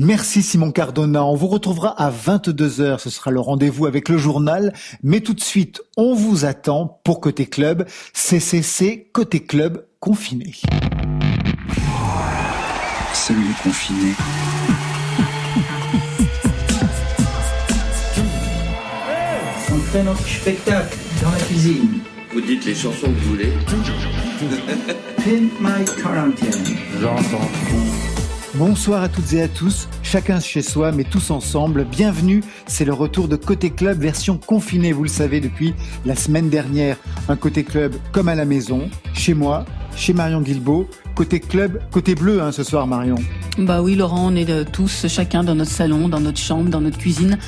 Merci Simon Cardona. On vous retrouvera à 22h. Ce sera le rendez-vous avec le journal. Mais tout de suite, on vous attend pour Côté Club. CCC Côté Club confiné. Salut les confinés. On fait notre spectacle dans la cuisine. Vous dites les chansons que vous voulez. Pimp My Quarantine. J'entends Bonsoir à toutes et à tous, chacun chez soi mais tous ensemble, bienvenue, c'est le retour de Côté Club version confinée, vous le savez depuis la semaine dernière, un Côté Club comme à la maison, chez moi, chez Marion Guilbeault, Côté Club, côté bleu hein, ce soir Marion. Bah oui Laurent, on est euh, tous chacun dans notre salon, dans notre chambre, dans notre cuisine.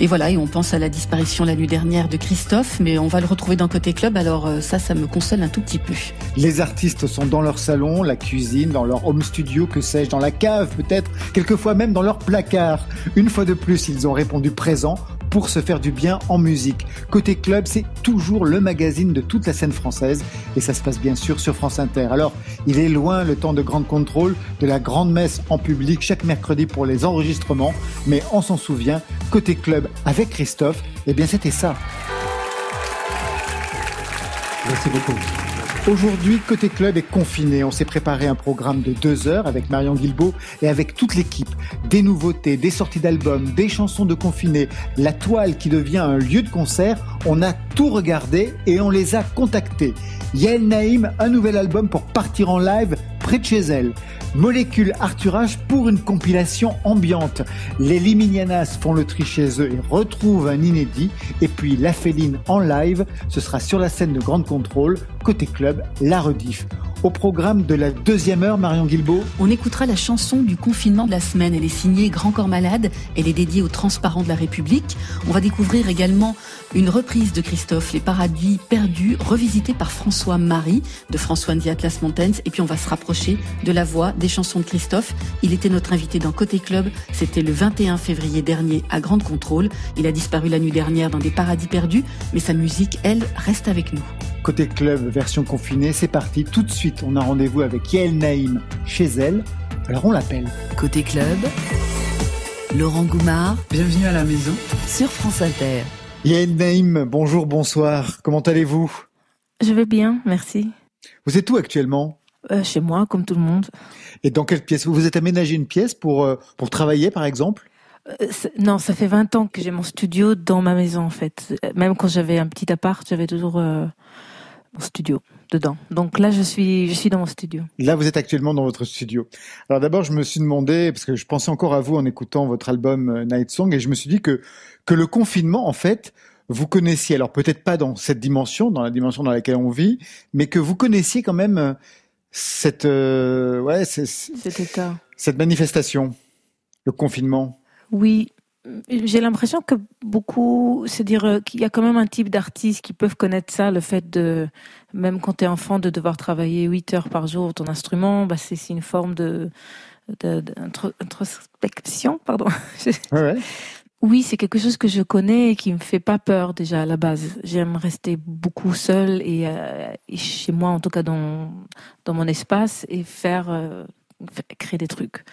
Et voilà, et on pense à la disparition la nuit dernière de Christophe, mais on va le retrouver dans Côté Club, alors euh, ça, ça me console un tout petit peu. Les artistes sont dans leur salon, la cuisine, dans leur home studio, que sais-je, dans la cave peut-être, quelquefois même dans leur placard. Une fois de plus, ils ont répondu présent pour se faire du bien en musique. Côté club, c'est toujours le magazine de toute la scène française et ça se passe bien sûr sur France Inter. Alors, il est loin le temps de grande contrôle, de la grande messe en public chaque mercredi pour les enregistrements, mais on s'en souvient, côté club avec Christophe, eh bien c'était ça. Merci beaucoup. Aujourd'hui, Côté Club est confiné. On s'est préparé un programme de deux heures avec Marion Guilbeault et avec toute l'équipe. Des nouveautés, des sorties d'albums, des chansons de confinés, la toile qui devient un lieu de concert. On a tout regardé et on les a contactés. Yael Naïm, un nouvel album pour partir en live près de chez elle. Molécule Arthurage pour une compilation ambiante. Les Liminianas font le tri chez eux et retrouvent un inédit. Et puis La Féline en live, ce sera sur la scène de Grande Contrôle, côté club, la rediff. Au programme de la deuxième heure, Marion Guilbeault. On écoutera la chanson du confinement de la semaine. Elle est signée Grand Corps Malade. Elle est dédiée aux transparents de la République. On va découvrir également une reprise de Christophe, Les Paradis Perdus, revisitée par François Marie de François Ndi Atlas Mountains. Et puis on va se rapprocher de la voix des chansons de Christophe. Il était notre invité dans Côté Club. C'était le 21 février dernier à Grande Contrôle. Il a disparu la nuit dernière dans des paradis perdus, mais sa musique, elle, reste avec nous. Côté club, version confinée, c'est parti. Tout de suite, on a rendez-vous avec Yael Naïm chez elle. Alors on l'appelle. Côté club, Laurent Goumard. Bienvenue à la maison. Sur France Inter. Yael Naïm, bonjour, bonsoir. Comment allez-vous? Je vais bien, merci. Vous êtes où actuellement? Euh, Chez moi, comme tout le monde. Et dans quelle pièce? Vous vous êtes aménagé une pièce pour, euh, pour travailler, par exemple? Euh, non, ça fait 20 ans que j'ai mon studio dans ma maison en fait. Même quand j'avais un petit appart, j'avais toujours euh, mon studio dedans. Donc là, je suis, je suis dans mon studio. Là, vous êtes actuellement dans votre studio. Alors d'abord, je me suis demandé, parce que je pensais encore à vous en écoutant votre album euh, Night Song, et je me suis dit que, que le confinement, en fait, vous connaissiez, alors peut-être pas dans cette dimension, dans la dimension dans laquelle on vit, mais que vous connaissiez quand même cette, euh, ouais, cet état. cette manifestation, le confinement. Oui, j'ai l'impression que beaucoup, c'est dire euh, qu'il y a quand même un type d'artistes qui peuvent connaître ça, le fait de, même quand tu es enfant, de devoir travailler 8 heures par jour ton instrument, bah c'est une forme de d'introspection, pardon. Ouais. Oui, c'est quelque chose que je connais et qui me fait pas peur déjà à la base. J'aime rester beaucoup seule et, euh, et, chez moi, en tout cas dans dans mon espace, et faire euh, créer des trucs.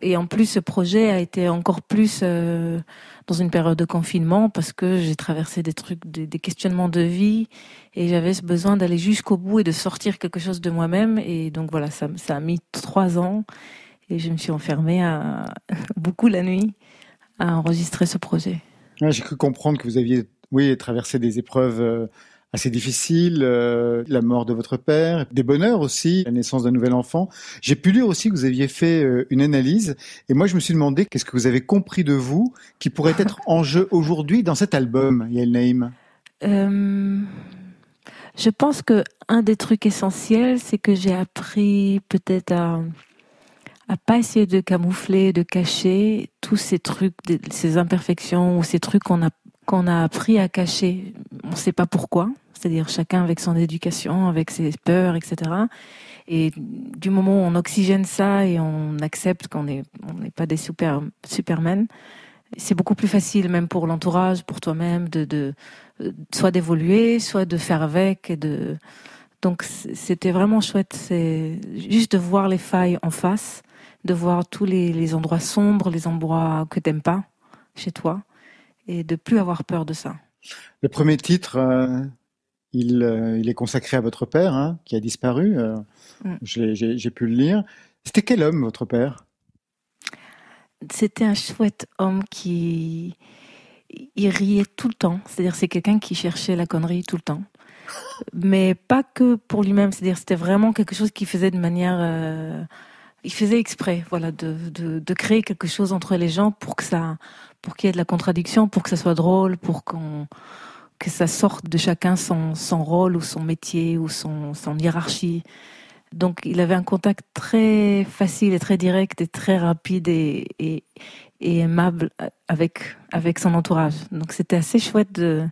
Et en plus, ce projet a été encore plus euh, dans une période de confinement parce que j'ai traversé des trucs, des, questionnements de vie et j'avais ce besoin d'aller jusqu'au bout et de sortir quelque chose de moi-même. Et donc voilà, ça, a mis trois ans et je me suis enfermée beaucoup la nuit à enregistrer ce projet. J'ai cru comprendre que vous aviez, oui, traversé des épreuves. Euh assez difficile, euh, la mort de votre père, des bonheurs aussi, la naissance d'un nouvel enfant. J'ai pu lire aussi que vous aviez fait euh, une analyse, et moi je me suis demandé qu'est-ce que vous avez compris de vous qui pourrait être en jeu aujourd'hui dans cet album, Yael Naïm? Euh, Je pense que un des trucs essentiels, c'est que j'ai appris peut-être à à pas essayer de camoufler, de cacher tous ces trucs, ces imperfections ou ces trucs qu'on a qu'on a appris à cacher. On ne sait pas pourquoi, c'est-à-dire chacun avec son éducation, avec ses peurs, etc. Et du moment où on oxygène ça et on accepte qu'on n'est pas des super supermen, c'est beaucoup plus facile, même pour l'entourage, pour toi-même, de, soit d'évoluer, soit de faire avec. Et donc c'était vraiment chouette. Juste de voir les failles en face, de voir tous les, endroits sombres, les endroits que t'aimes pas chez toi, et de plus avoir peur de ça. Le premier titre, euh, il, euh, il, est consacré à votre père, hein, qui a disparu. Mm. J'ai pu le lire. C'était quel homme, votre père? C'était un chouette homme qui il riait tout le temps. C'est-à-dire, c'est quelqu'un qui cherchait la connerie tout le temps. Mais pas que pour lui-même. C'est-à-dire, c'était vraiment quelque chose qu'il faisait de manière. Euh, il faisait exprès, voilà, de, de, de, créer quelque chose entre les gens pour que ça, pour qu'il y ait de la contradiction, pour que ça soit drôle, pour qu'on, que ça sorte de chacun son, son rôle ou son métier ou son, son hiérarchie. Donc, il avait un contact très facile et très direct et très rapide et, et, et aimable avec avec son entourage. Donc c'était assez chouette de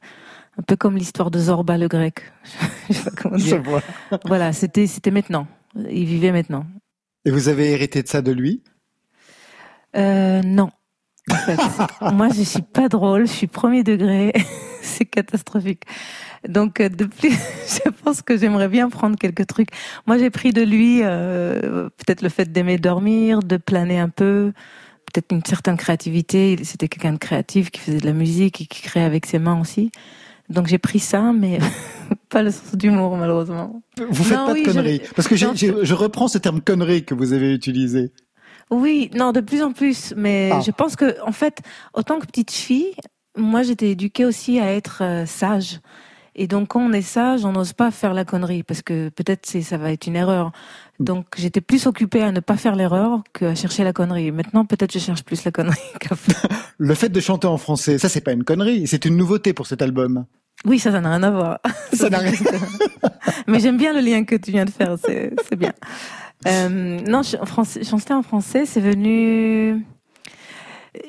un peu comme l'histoire de Zorba le grec. Je sais pas comment dire. voilà, c'était c'était maintenant. Il vivait maintenant. Et vous avez hérité de ça de lui? Euh, Non. En fait, moi je suis pas drôle, je suis premier degré, c'est catastrophique. Donc euh, depuis, je pense que j'aimerais bien prendre quelques trucs. Moi j'ai pris de lui euh, peut-être le fait d'aimer dormir, de planer un peu, peut-être une certaine créativité. C'était quelqu'un de créatif qui faisait de la musique et qui créait avec ses mains aussi. Donc j'ai pris ça, mais pas le sens d'humour malheureusement. Vous faites pas de conneries, parce que je reprends ce terme connerie que vous avez utilisé. Oui, non, de plus en plus, mais ah. je pense que en fait, autant que petite fille, moi j'étais éduquée aussi à être euh, sage. Et donc quand on est sage, on n'ose pas faire la connerie parce que peut-être c'est ça va être une erreur. Donc j'étais plus occupée à ne pas faire l'erreur qu'à chercher la connerie. Maintenant peut-être je cherche plus la connerie. le fait de chanter en français, ça c'est pas une connerie, c'est une nouveauté pour cet album. Oui, ça, ça n'a rien à voir. Ça n'a rien. Mais j'aime bien le lien que tu viens de faire, c'est bien. Euh, non, chanter en français, c'est venu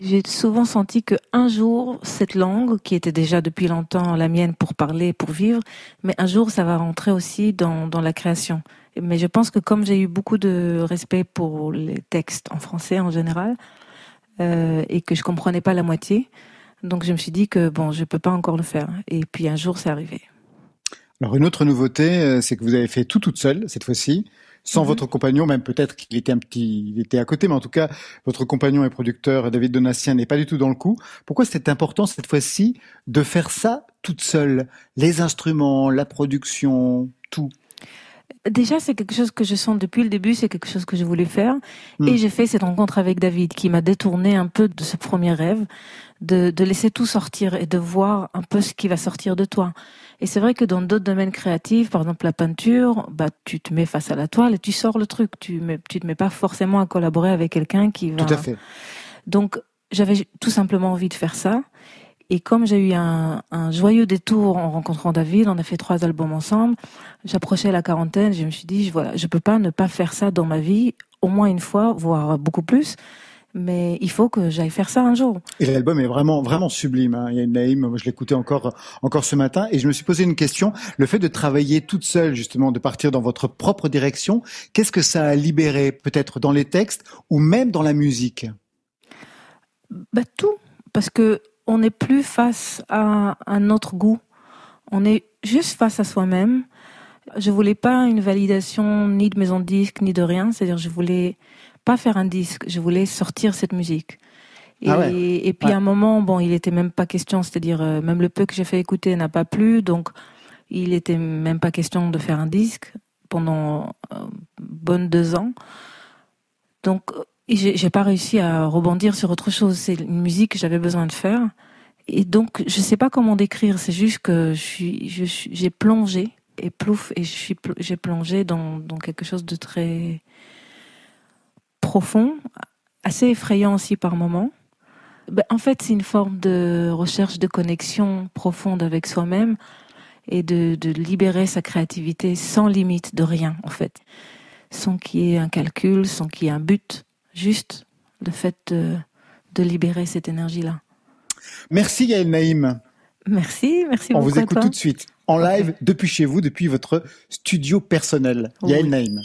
j'ai souvent senti que un jour, cette langue, qui était déjà depuis longtemps la mienne pour parler, pour vivre, mais un jour, ça va rentrer aussi dans, la création. Mais je pense que comme j'ai eu beaucoup de respect pour les textes en français en général, euh, et que je comprenais pas la moitié, donc je me suis dit que bon, je peux pas encore le faire. Et puis un jour, c'est arrivé. Alors une autre nouveauté, euh, c'est que vous avez fait tout toute seule cette fois-ci sans mhm. votre compagnon, même peut-être qu'il était un petit, il était à côté, mais en tout cas, votre compagnon et producteur David Donatien n'est pas du tout dans le coup. Pourquoi c'était important cette fois-ci de faire ça toute seule? Les instruments, la production, tout. Déjà, c'est quelque chose que je sens depuis le début, c'est quelque chose que je voulais faire. Hmm. Et j'ai fait cette rencontre avec David qui m'a détourné un peu de ce premier rêve, de, de laisser tout sortir et de voir un peu ce qui va sortir de toi. Et c'est vrai que dans d'autres domaines créatifs, par exemple la peinture, bah tu te mets face à la toile et tu sors le truc. Tu ne tu te mets pas forcément à collaborer avec quelqu'un qui va. Tout à fait. Donc j'avais tout simplement envie de faire ça. Et comme j'ai eu un, un, joyeux détour en rencontrant David, on a fait trois albums ensemble. J'approchais la quarantaine, je me suis dit voilà, je peux pas ne pas faire ça dans ma vie, au moins une fois, voire beaucoup plus mais il faut que j'aille faire ça un jour. Et l'album est vraiment vraiment sublime. Hein. Il y a une Naïm, je l'écoutais encore encore ce matin et je me suis posé une question. Le fait de travailler toute seule, justement, de partir dans votre propre direction, qu'est-ce que ça a libéré, peut-être dans les textes ou même dans la musique? Bah tout, parce que on n'est plus face à un autre goût. On est juste face à soi-même. Je voulais pas une validation ni de maison de disque ni de rien. C'est-à-dire, je voulais pas faire un disque, je voulais sortir cette musique. Et, ah et puis à un moment, bon, il était même pas question, c'est-à-dire euh, même le peu que j'ai fait écouter n'a pas plu, donc il était même pas question de faire un disque pendant euh, bonne deux ans. Donc j'ai pas réussi à rebondir sur autre chose. C'est une musique que j'avais besoin de faire. Et donc je sais pas comment décrire. C'est juste que je suis, j'ai plongé et plouf et je suis, j'ai plongé dans, dans quelque chose de très profond, assez effrayant aussi par moments. Ben, en fait, c'est une forme de recherche de connexion profonde avec soi-même et de, de, libérer sa créativité sans limite de rien, en fait. Sans qu'il y ait un calcul, sans qu'il y ait un but, juste le fait de, de libérer cette énergie-là. Merci Yael Naïm. Merci, merci beaucoup. On vous écoute tout de suite, en live, depuis chez vous, depuis votre studio personnel. Yael Naïm.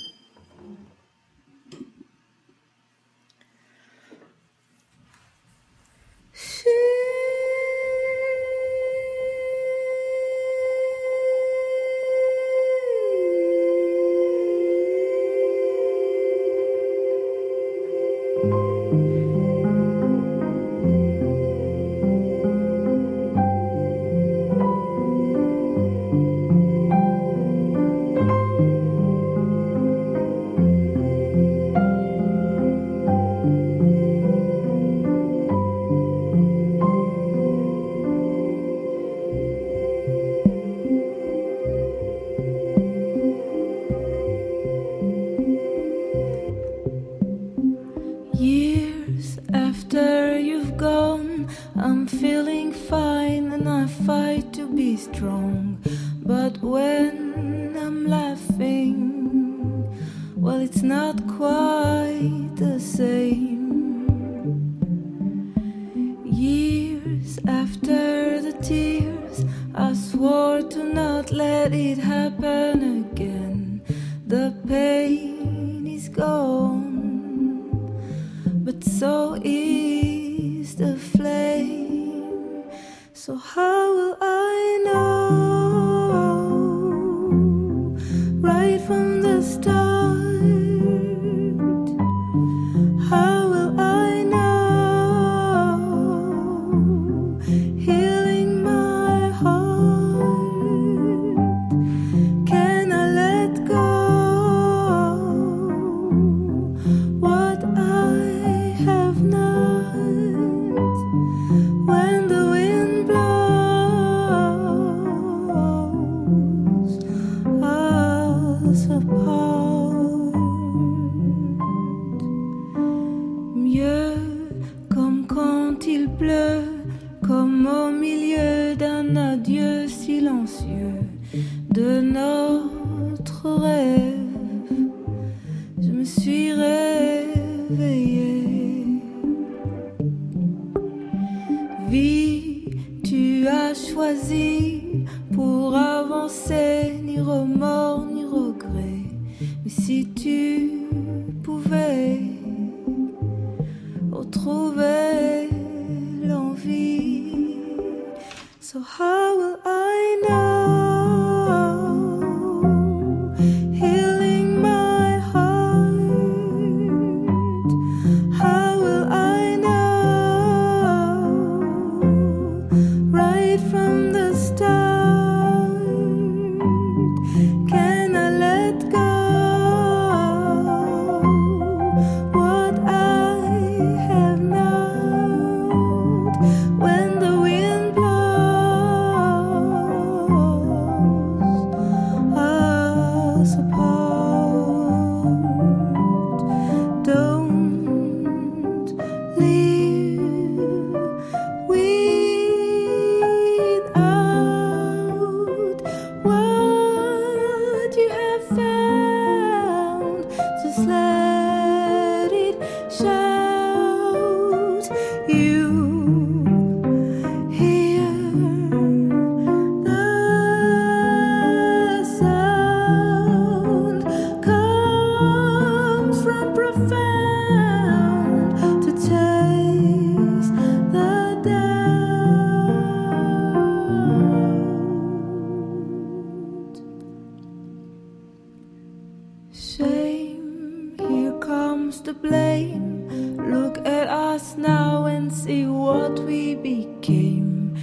who's to blame? Look at us now and see what we became.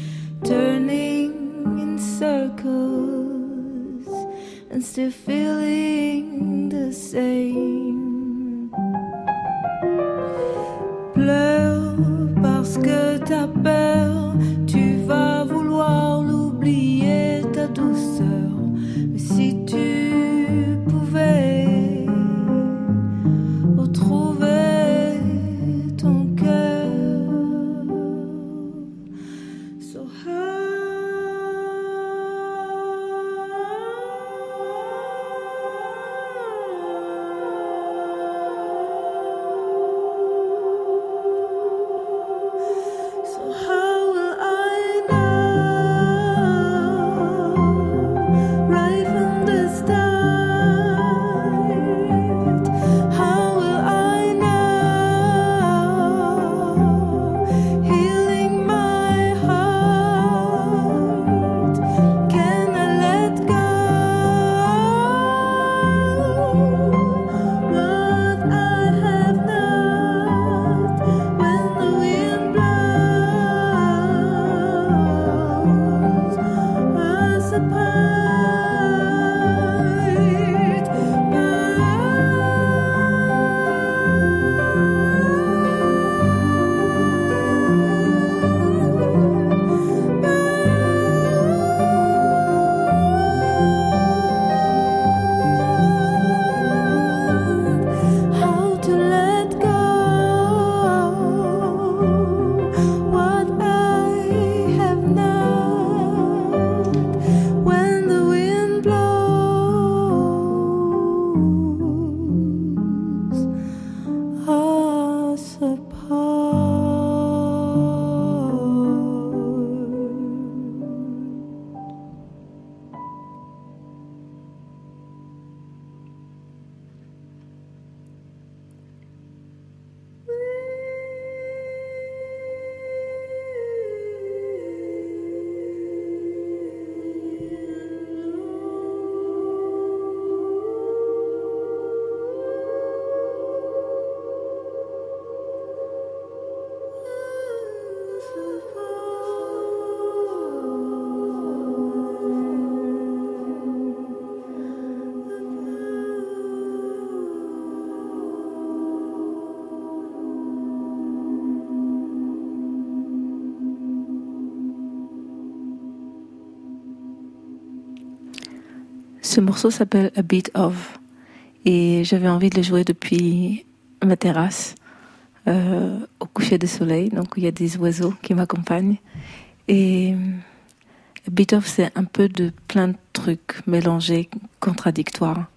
Turning in circles and still feeling the same. Morceau s'appelle A Beat of. Et j'avais envie de le jouer depuis ma terrasse, euh, au coucher du soleil. Donc il y a des oiseaux qui m'accompagnent. Et A Beat of, c'est un peu de plein de trucs mélangés, contradictoires.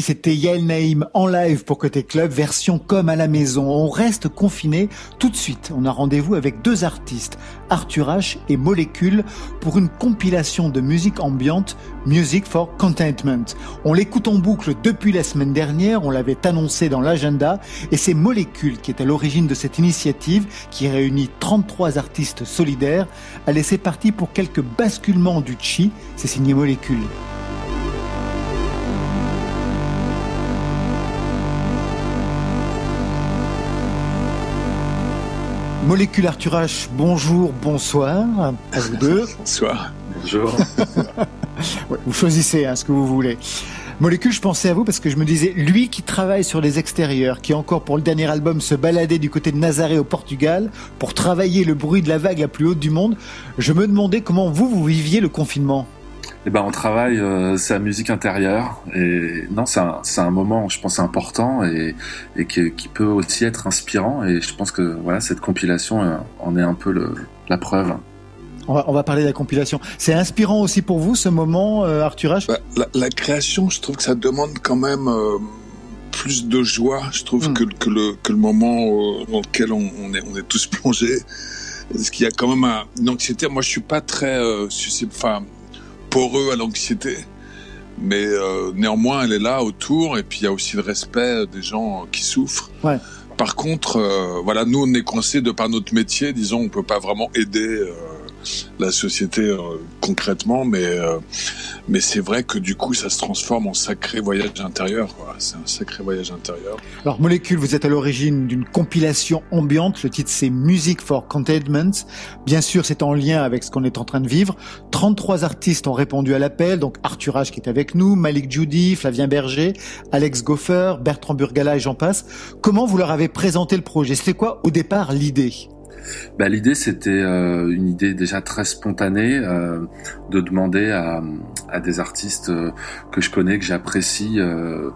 C'était Yael Naïm en live pour Côté Club, version comme à la maison. On reste confiné tout de suite. On a rendez-vous avec deux artistes, Arthur H et Molécule, pour une compilation de musique ambiante, Music for Contentment. On l'écoute en boucle depuis la semaine dernière, on l'avait annoncé dans l'agenda, et c'est Molécule qui est à l'origine de cette initiative qui réunit 33 artistes solidaires. Allez, c'est parti pour quelques basculements du chi. C'est signé Molécule. Molécule Arthur H, bonjour, bonsoir à vous deux. bonsoir, bonjour. vous choisissez hein, ce que vous voulez. Molécule, je pensais à vous parce que je me disais, lui qui travaille sur les extérieurs, qui encore pour le dernier album se baladait du côté de Nazaré au Portugal pour travailler le bruit de la vague la plus haute du monde, je me demandais comment vous, vous viviez le confinement. Eh ben, on travaille euh, sa musique intérieure et non, c'est un, un, moment, je pense, important et, et qui, qui, peut aussi être inspirant. Et je pense que voilà, cette compilation euh, en est un peu le, la preuve. On va, on va, parler de la compilation. C'est inspirant aussi pour vous ce moment, euh, Arthur H? Bah, la, la, création, je trouve que ça demande quand même euh, plus de joie. Je trouve hmm. que, que, le, que le moment dans lequel on, on, est, on est tous plongés Parce qu'il y a quand même un, une anxiété. Moi, je suis pas très, euh, enfin, poreux à l'anxiété. Mais euh, néanmoins, elle est là autour. Et puis, il y a aussi le respect des gens qui souffrent. Ouais. Par contre, euh, voilà, nous, on est coincés de par notre métier. Disons, on peut pas vraiment aider euh, la société euh, concrètement, mais euh, mais c'est vrai que du coup, ça se transforme en sacré voyage intérieur. C'est un sacré voyage intérieur. Alors Molécule, vous êtes à l'origine d'une compilation ambiante. Le titre c'est Music for Containment. Bien sûr, c'est en lien avec ce qu'on est en train de vivre. 33 artistes ont répondu à l'appel. Donc Arthur H qui est avec nous, Malik Judy, Flavien Berger, Alex Goffer, Bertrand Burgala et j'en passe. Comment vous leur avez présenté le projet? C'était quoi au départ l'idée? Bah, L'idée, c'était euh, une idée déjà très spontanée euh, de demander à, à des artistes euh, que je connais, que j'apprécie, euh,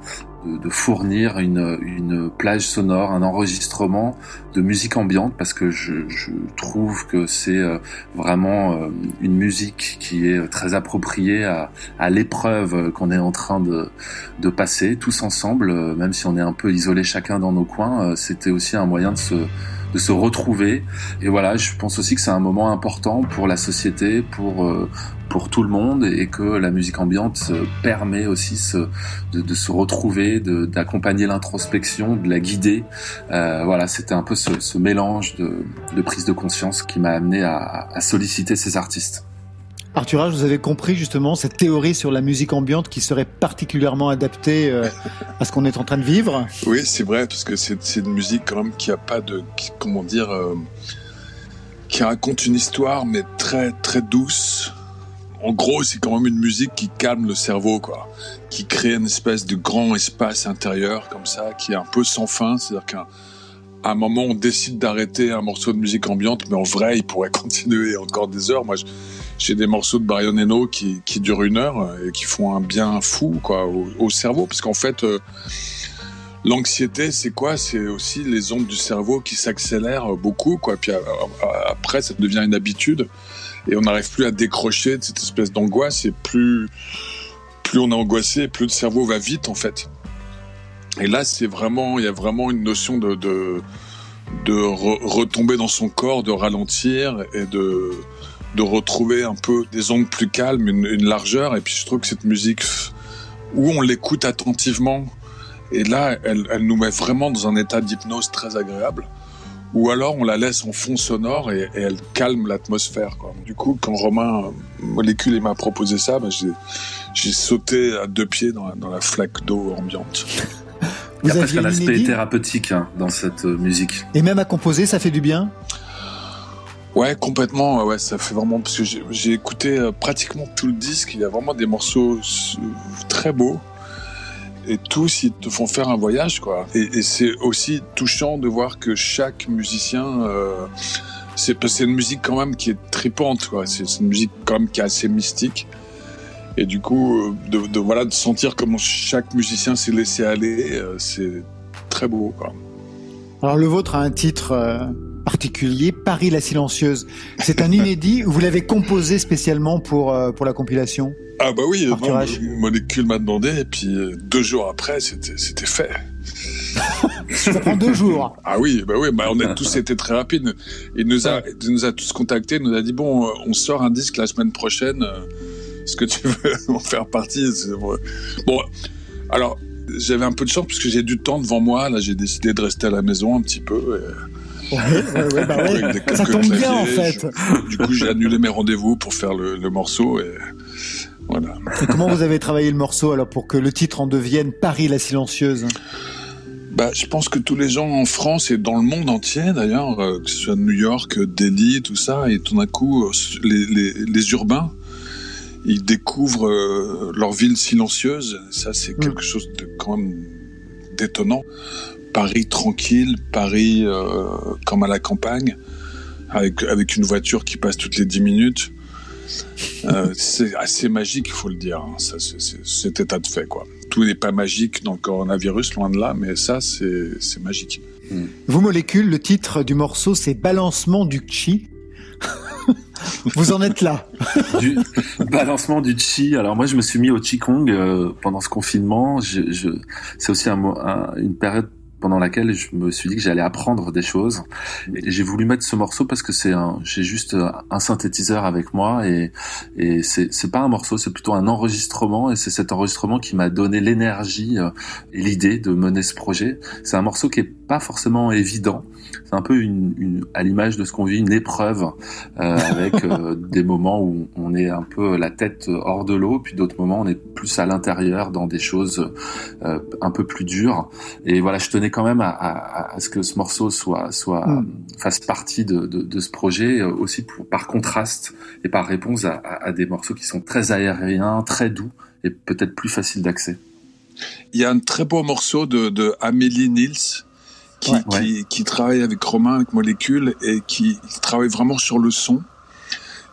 de, de, fournir une, une plage sonore, un enregistrement de musique ambiante, parce que je, je trouve que c'est euh, vraiment une musique qui est très appropriée à, à l'épreuve qu'on est en train de, de passer tous ensemble, même si on est un peu isolés chacun dans nos coins. C'était aussi un moyen de se de se retrouver. Et voilà, je pense aussi que c'est un moment important pour la société, pour euh, pour tout le monde, et que la musique ambiante permet aussi de, de, se retrouver, d'accompagner l'introspection, de la guider. Euh, voilà, c'était un peu ce, ce mélange de, de, prise de conscience qui m'a amené à, à solliciter ces artistes. Arthur vous avez compris justement cette théorie sur la musique ambiante qui serait particulièrement adaptée euh, à ce qu'on est en train de vivre? Oui, c'est vrai, parce que c'est une musique quand même qui a pas de... Comment dire euh, Qui raconte une histoire, mais très très douce. En gros, c'est quand même une musique qui calme le cerveau, quoi. Qui crée une espèce de grand espace intérieur, comme ça, qui est un peu sans fin. C'est-à-dire qu'à un moment, on décide d'arrêter un morceau de musique ambiante, mais en vrai, il pourrait continuer encore des heures. Moi, j'ai des morceaux de Brian Eno qui, qui durent une heure et qui font un bien fou quoi au, au cerveau. Parce qu'en fait euh, l'anxiété c'est quoi? C'est aussi les ondes du cerveau qui s'accélèrent beaucoup quoi. Puis après ça devient une habitude et on n'arrive plus à décrocher de cette espèce d'angoisse et plus plus on est angoissé plus le cerveau va vite en fait. Et là c'est vraiment il y a vraiment une notion de de, de re, retomber dans son corps de ralentir et de de retrouver un peu des ondes plus calmes, une, une, largeur. Et puis je trouve que cette musique où on l'écoute attentivement, et là, elle, elle, nous met vraiment dans un état d'hypnose très agréable. Ou alors on la laisse en fond sonore et, et elle calme l'atmosphère. Du coup, quand Romain Molécule m'a proposé ça, ben j'ai sauté à deux pieds dans, dans la flaque d'eau ambiante. Il y a presque un aspect thérapeutique hein, dans cette musique. Et même à composer, ça fait du bien? Ouais, complètement. Ouais, ça fait vraiment parce que j'ai écouté euh, pratiquement tout le disque. Il y a vraiment des morceaux très beaux et tous ils te font faire un voyage, quoi. Et, et c'est aussi touchant de voir que chaque musicien, euh, c'est c'est une musique quand même qui est tripante, quoi. C'est une musique quand même qui est assez mystique. Et du coup, de, de voilà, de sentir comment chaque musicien s'est laissé aller, euh, c'est très beau, quoi. Alors le vôtre a un titre. Euh particulier, Paris la silencieuse. C'est un inédit, vous l'avez composé spécialement pour, euh, pour la compilation? Ah bah oui, non, Molécule m'a demandé et puis euh, deux jours après, c'était fait. Ça prend deux jours. Ah oui, bah oui, bah on a tous été très rapides. Il nous a, il nous a tous contactés, il nous a dit bon, euh, on sort un disque la semaine prochaine. Est-ce que tu veux en faire partie? Bon, alors j'avais un peu de chance parce que j'ai du temps devant moi. Là, j'ai décidé de rester à la maison un petit peu. Et... Ouais, ouais, ouais, bah ouais. Ça tombe bien en fait. Je, du coup, j'ai annulé mes rendez-vous pour faire le, le, morceau et voilà. Et comment vous avez travaillé le morceau alors pour que le titre en devienne Paris la silencieuse? Bah, je pense que tous les gens en France et dans le monde entier, d'ailleurs, euh, que ce soit New York, Delhi, tout ça, et tout d'un coup, les, les, les urbains, ils découvrent euh, leur ville silencieuse. Ça, c'est quelque mmh. chose de quand même d'étonnant. Paris tranquille, Paris euh, comme à la campagne, avec, avec une voiture qui passe toutes les 10 minutes. Euh, c'est assez magique, il faut le dire, hein. ça, c'est, c'est, cet état de fait. Quoi. Tout n'est pas magique dans le coronavirus, loin de là, mais ça, c'est, c'est magique. Mm. Vous, Molécule, le titre du morceau, c'est Balancement du Chi. Vous en êtes là. du balancement du chi. Alors moi, je me suis mis au qigong euh, pendant ce confinement. Je, je, c'est aussi un, un, une période pendant laquelle je me suis dit que j'allais apprendre des choses. Et j'ai voulu mettre ce morceau parce que c'est un, j'ai juste un synthétiseur avec moi et, et c'est, c'est pas un morceau, c'est plutôt un enregistrement et c'est cet enregistrement qui m'a donné l'énergie euh, et l'idée de mener ce projet. C'est un morceau qui est pas forcément évident. C'est un peu une, une à l'image de ce qu'on vit, une épreuve euh, avec euh, des moments où on est un peu la tête hors de l'eau, puis d'autres moments on est plus à l'intérieur dans des choses euh, un peu plus dures. Et voilà, je tenais quand même à, à, à ce que ce morceau soit soit mm. fasse partie de, de, de, ce projet aussi pour, par contraste et par réponse à, à des morceaux qui sont très aériens, très doux et peut-être plus faciles d'accès. Il y a un très beau morceau de, de Amélie Nils qui, ouais, qui, qui, travaille avec Romain, avec Molécule, et qui, travaille vraiment sur le son.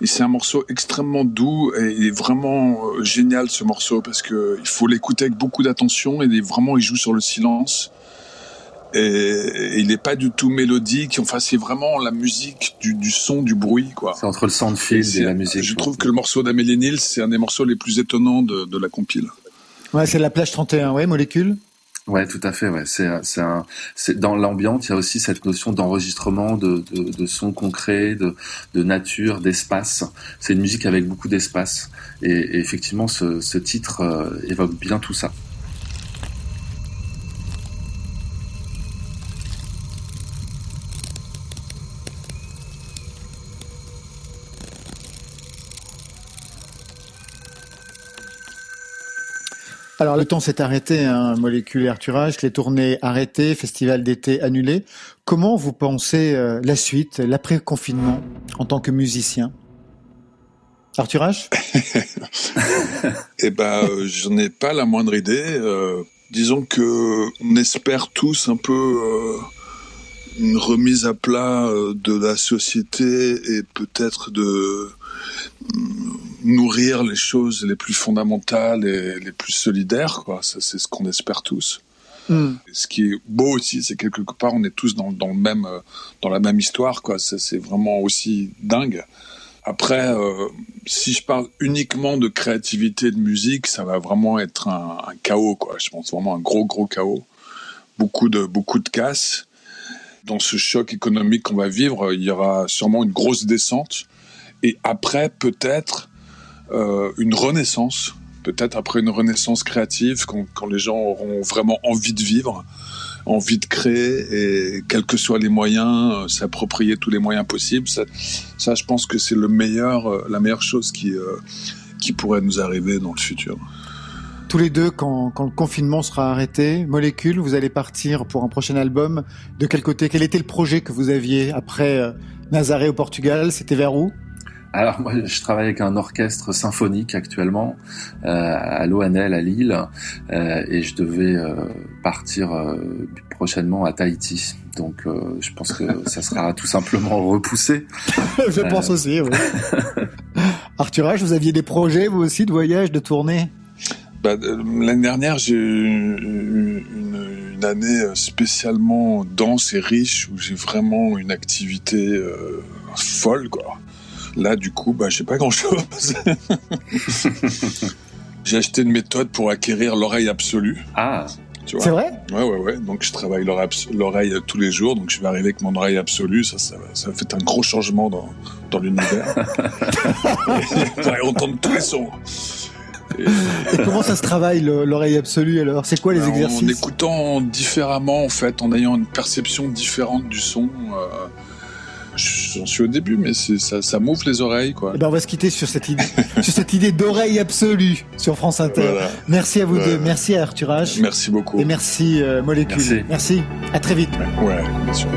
Et c'est un morceau extrêmement doux et vraiment euh, génial ce morceau parce que il faut l'écouter avec beaucoup d'attention et vraiment il joue sur le silence. Et, et il n'est pas du tout mélodique. Enfin, c'est vraiment la musique du, du, son, du bruit, quoi. C'est entre le soundfield et, et la musique. Je trouve que le morceau d'Amélie Nils, c'est un des morceaux les plus étonnants de, de la compile. Ouais, c'est la plage 31, ouais, molécule? Ouais, tout à fait. Ouais, c'est c'est un c'est dans l'ambiance, il y a aussi cette notion d'enregistrement, de, de de son concret, de de nature, d'espace. C'est une musique avec beaucoup d'espace et, et, effectivement, ce, ce titre euh, évoque bien tout ça. Alors le temps s'est arrêté, hein, molécule et Arthurage, les tournées arrêtées, festival d'été annulé. Comment vous pensez euh, la suite, l'après-confinement en tant que musicien? Arthurage Eh ben, euh, j'en ai pas la moindre idée. Euh, disons que on espère tous un peu euh, une remise à plat euh, de la société et peut-être de nourrir les choses les plus fondamentales et les plus solidaires, quoi. Ça, c'est ce qu'on espère tous. Mm. Ce qui est beau aussi, c'est que quelque part, on est tous dans, dans, le même, dans la même histoire, quoi. C'est vraiment aussi dingue. Après, euh, si je parle uniquement de créativité de musique, ça va vraiment être un, un, chaos, quoi. Je pense vraiment un gros, gros chaos. Beaucoup de, beaucoup de casse. Dans ce choc économique qu'on va vivre, il y aura sûrement une grosse descente. Et après, peut-être, euh, une renaissance, peut-être après une renaissance créative, quand, les gens auront vraiment envie de vivre, envie de créer, et quels que soient les moyens, euh, s'approprier tous les moyens possibles. Ça, je pense que c'est le meilleur, euh, la meilleure chose qui, pourrait nous arriver dans le futur. Tous les deux, quand, le confinement sera arrêté, Molécule, vous allez partir pour un prochain album. De quel côté Quel était le projet que vous aviez après Nazaré au Portugal? C'était vers où? Alors moi, je travaille avec un orchestre symphonique actuellement euh, à l'ONL à Lille euh, et je devais euh, partir euh, prochainement à Tahiti. Donc euh, je pense que ça sera tout simplement repoussé. je pense aussi. Oui. Arthur H, vous aviez des projets vous aussi de voyage, de tournée? Bah, L'année dernière, j'ai eu une, une, année spécialement dense et riche où j'ai vraiment une activité folle quoi Là, du coup, bah, j'ai pas grand-chose. j'ai acheté une méthode pour acquérir l'oreille absolue. Ah. C'est vrai? Ouais, ouais, ouais. Donc, je travaille l'oreille tous les jours. Donc, je vais arriver avec mon oreille absolue. Ça, ça, ça fait un gros changement dans, dans l'univers. J'arrive entendre tous les sons. Et... Et, comment ça se travaille l'oreille absolue alors? C'est quoi les ben, exercices? En écoutant différemment en fait, en ayant une perception différente du son. Euh, j'en suis au début, mais ça, ça m'ouvre les oreilles, quoi. Eh ben on va se quitter sur cette idée, sur cette idée d'oreille absolue sur France Inter. Voilà. Merci à vous voilà. deux, merci à Arthur H. Merci beaucoup. Et merci euh, Molécule. Merci. merci. À très vite. Ouais, bien sûr.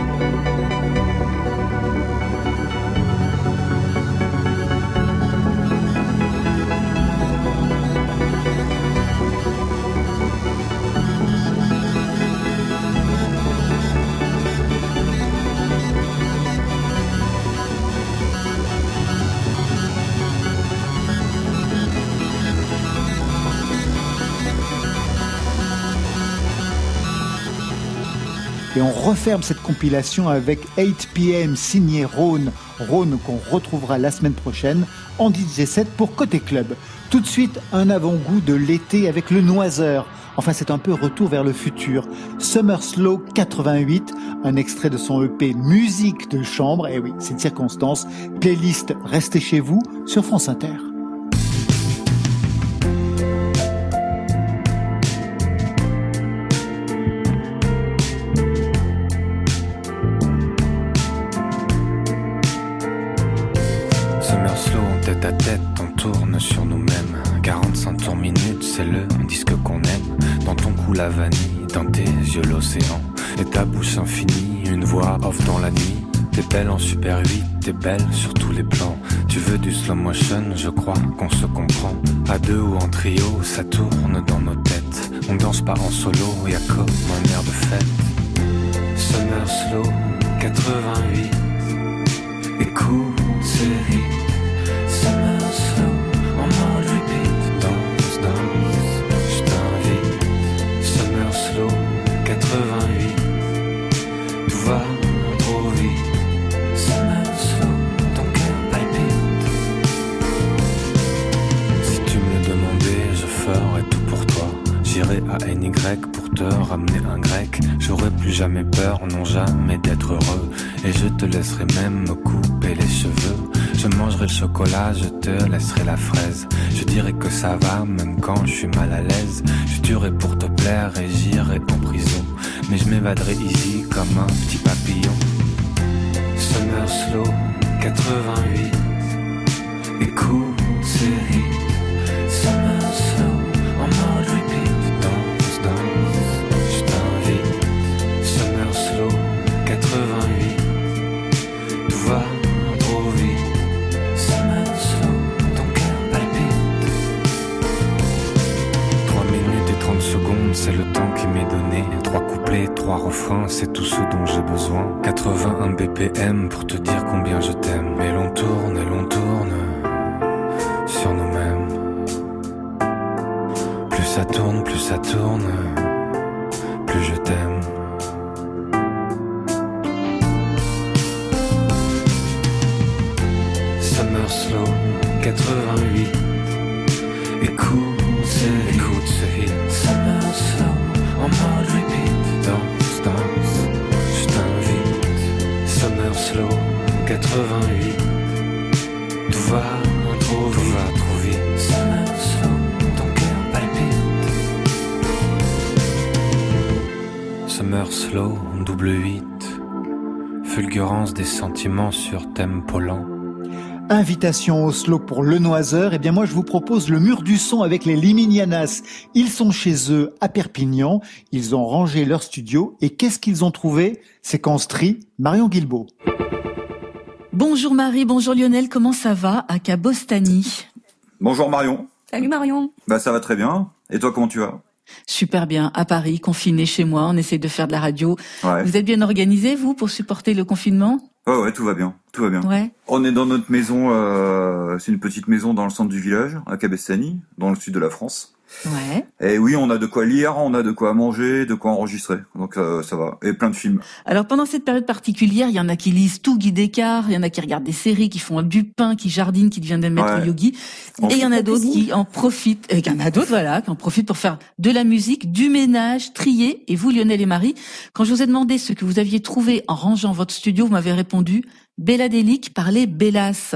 Et on referme cette compilation avec 8 PM signé Rhône. Rhône qu'on retrouvera la semaine prochaine en DJ7 pour Côté Club. Tout de suite, un avant-goût de l'été avec le Noiseur. Enfin, c'est un peu retour vers le futur. Summer Slow 88, un extrait de son EP Musique de chambre. Et oui, c'est une circonstance. Playlist Restez chez vous sur France Inter. Vanille, dans tes yeux l'océan. Et ta bouche infinie, une voix off dans la nuit. T'es belle en super 8, t'es belle sur tous les plans. Tu veux du slow motion, je crois qu'on se comprend. À deux ou en trio, ça tourne dans nos têtes. On danse pas en solo, y a comme un air de fête. Summer slow, 88. Écoute hit. Summer à NY pour te ramener un grec. J'aurai plus jamais peur, non jamais d'être heureux. Et je te laisserai même me couper les cheveux. Je mangerai le chocolat, je te laisserai la fraise. Je dirai que ça va, même quand je suis mal à l'aise. Je tuerai pour te plaire et j'irai en prison. Mais je m'évaderai easy comme un petit papillon. Summer slow, 88. Écoute hit. Summer slow, c'est le temps qui m'est donné. Trois couplets, trois refrains, c'est tout ce dont j'ai besoin. 81 BPM pour te dire combien je t'aime. Et l'on tourne et l'on tourne sur nous-mêmes. Plus ça tourne, plus ça tourne, Summer Slow, double 8 Fulgurance des sentiments sur tempo lent Invitation au slow pour le noiseur. Eh bien, moi, je vous propose le mur du son avec les Liminianas. Ils sont chez eux à Perpignan. Ils ont rangé leur studio. Et qu'est-ce qu'ils ont trouvé? Séquence tri, Marion Guilbeault. Bonjour Marie, bonjour Lionel, comment ça va à Cabostani Bonjour Marion. Salut Marion. Bah ça va très bien. Et toi comment tu vas? Super bien, à Paris, confiné chez moi, on essaie de faire de la radio. Ouais. Vous êtes bien organisé, vous, pour supporter le confinement? Ouais ouais, tout va bien, tout va bien. Ouais. On est dans notre maison, euh, c'est une petite maison dans le centre du village, à Cabestany, dans le sud de la France. Ouais. Et oui, on a de quoi lire, on a de quoi manger, de quoi enregistrer. Donc euh, ça va. Et plein de films. Alors pendant cette période particulière, il y en a qui lisent tout Guy Descartes, il y en a qui regardent des séries, qui font du pain, qui jardinent, qui deviennent des maîtres Ouais. yogi, et il y en a d'autres qui en profitent, et il y en a d'autres voilà, qui en profitent pour faire de la musique, du ménage, trier. Et vous, Lionel et Marie, quand je vous ai demandé ce que vous aviez trouvé en rangeant votre studio, vous m'avez répondu Belladélique par les Bellas.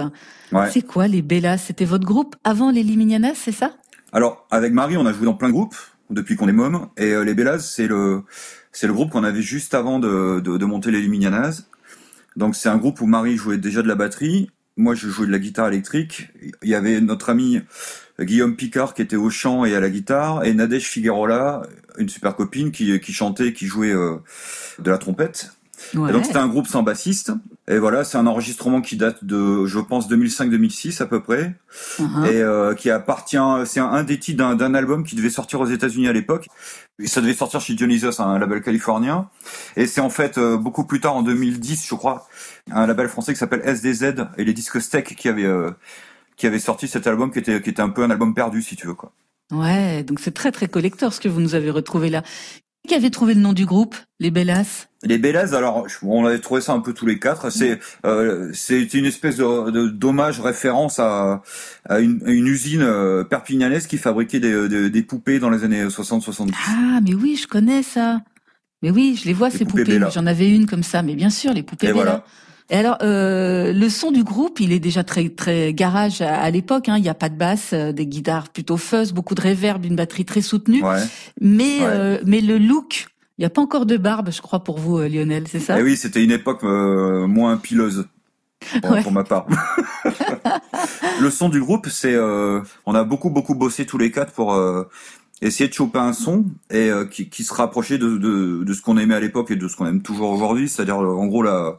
Ouais. C'est quoi les Bellas? C'était votre groupe avant les Liminianas, c'est ça? Alors avec Marie, on a joué dans plein de groupes depuis qu'on est môme. Et euh, les Bellas, c'est le c'est le groupe qu'on avait juste avant de, de, de monter les Luminianas. Donc c'est un groupe où Marie jouait déjà de la batterie. Moi, je jouais de la guitare électrique. Il y avait notre ami Guillaume Picard qui était au chant et à la guitare, et Nadège Figuerola, une super copine qui, qui chantait, qui jouait euh, de la trompette. Ouais. Et donc c'était un groupe sans bassiste. Et voilà, c'est un enregistrement qui date de, je pense, 2005-2006 à peu près, Uh-huh. et euh, qui appartient, c'est un, un des titres d'un, album qui devait sortir aux États-Unis à l'époque. Et ça devait sortir chez Dionysos, un label californien. Et c'est en fait euh, beaucoup plus tard, en 2010, je crois, un label français qui s'appelle SDZ et les disques Steak qui avait euh, qui avait sorti cet album qui était qui était un peu un album perdu, si tu veux quoi. Ouais, donc c'est très très collector ce que vous nous avez retrouvé là. Qui avait trouvé le nom du groupe, les Bellas? Les Bellas, alors on avait trouvé ça un peu tous les quatre. C'est euh, c'est une espèce de, de dommage référence à, à une, à une usine euh, perpignanaise qui fabriquait des, des, des poupées dans les années 60-70. Ah, mais oui, je connais ça. Mais oui, je les vois Les ces poupées. J'en avais une comme ça, mais bien sûr, les poupées Et Bella. voilà. Et alors, euh, le son du groupe, il est déjà très très garage à, à l'époque. Hein. Il n'y a pas de basse, euh, des guitares plutôt fuzz, beaucoup de reverb, une batterie très soutenue. Ouais. Mais Ouais. euh, mais le look, il n'y a pas encore de barbe, je crois, pour vous, euh, Lionel, c'est ça? Et oui, c'était une époque euh, moins pileuse pour, Ouais. pour ma part. le son du groupe, c'est euh, on a beaucoup beaucoup bossé tous les quatre pour euh, essayer de choper un son et euh, qui, qui se rapprochait de, de, de ce qu'on aimait à l'époque et de ce qu'on aime toujours aujourd'hui, c'est-à-dire en gros la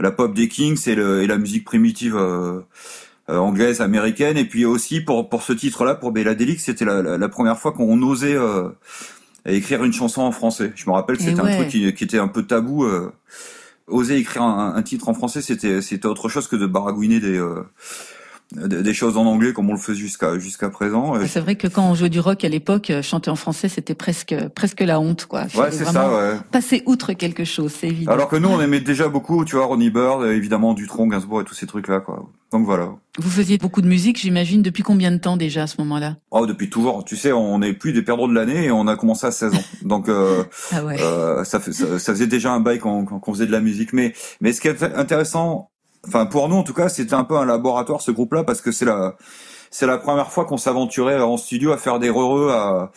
la pop des Kings et, le, et la musique primitive euh, euh, anglaise, américaine, et puis aussi pour pour ce titre-là, pour Belladelic, c'était la, la, la première fois qu'on osait euh, écrire une chanson en français. Je me rappelle, que c'était ouais. un truc qui, qui était un peu tabou. euh, oser écrire un, un titre en français, c'était c'était autre chose que de baragouiner des euh, des choses en anglais comme on le faisait jusqu'à jusqu'à présent. Et- C'est vrai que quand on jouait du rock à l'époque, euh, chanter en français, c'était presque presque la honte, quoi. Ouais, c'est ça. Ouais. Passer outre quelque chose, c'est évident. Alors que nous, on aimait déjà beaucoup, tu vois, Ronnie Bird, euh, évidemment, Dutronc, Gainsbourg et tous ces trucs-là, quoi. Donc voilà. Vous faisiez beaucoup de musique, j'imagine, depuis combien de temps déjà à ce moment-là? Oh, depuis toujours. Tu sais, on n'est plus des perdants de l'année et on a commencé à 16 ans. Donc euh, Ah ouais. euh, ça, fait, ça, ça faisait déjà un bail qu'on qu'on faisait de la musique. Mais mais ce qui est intéressant, enfin pour nous en tout cas, c'était un peu un laboratoire ce groupe-là parce que c'est la c'est la première fois qu'on s'aventurait en studio à faire des heureux à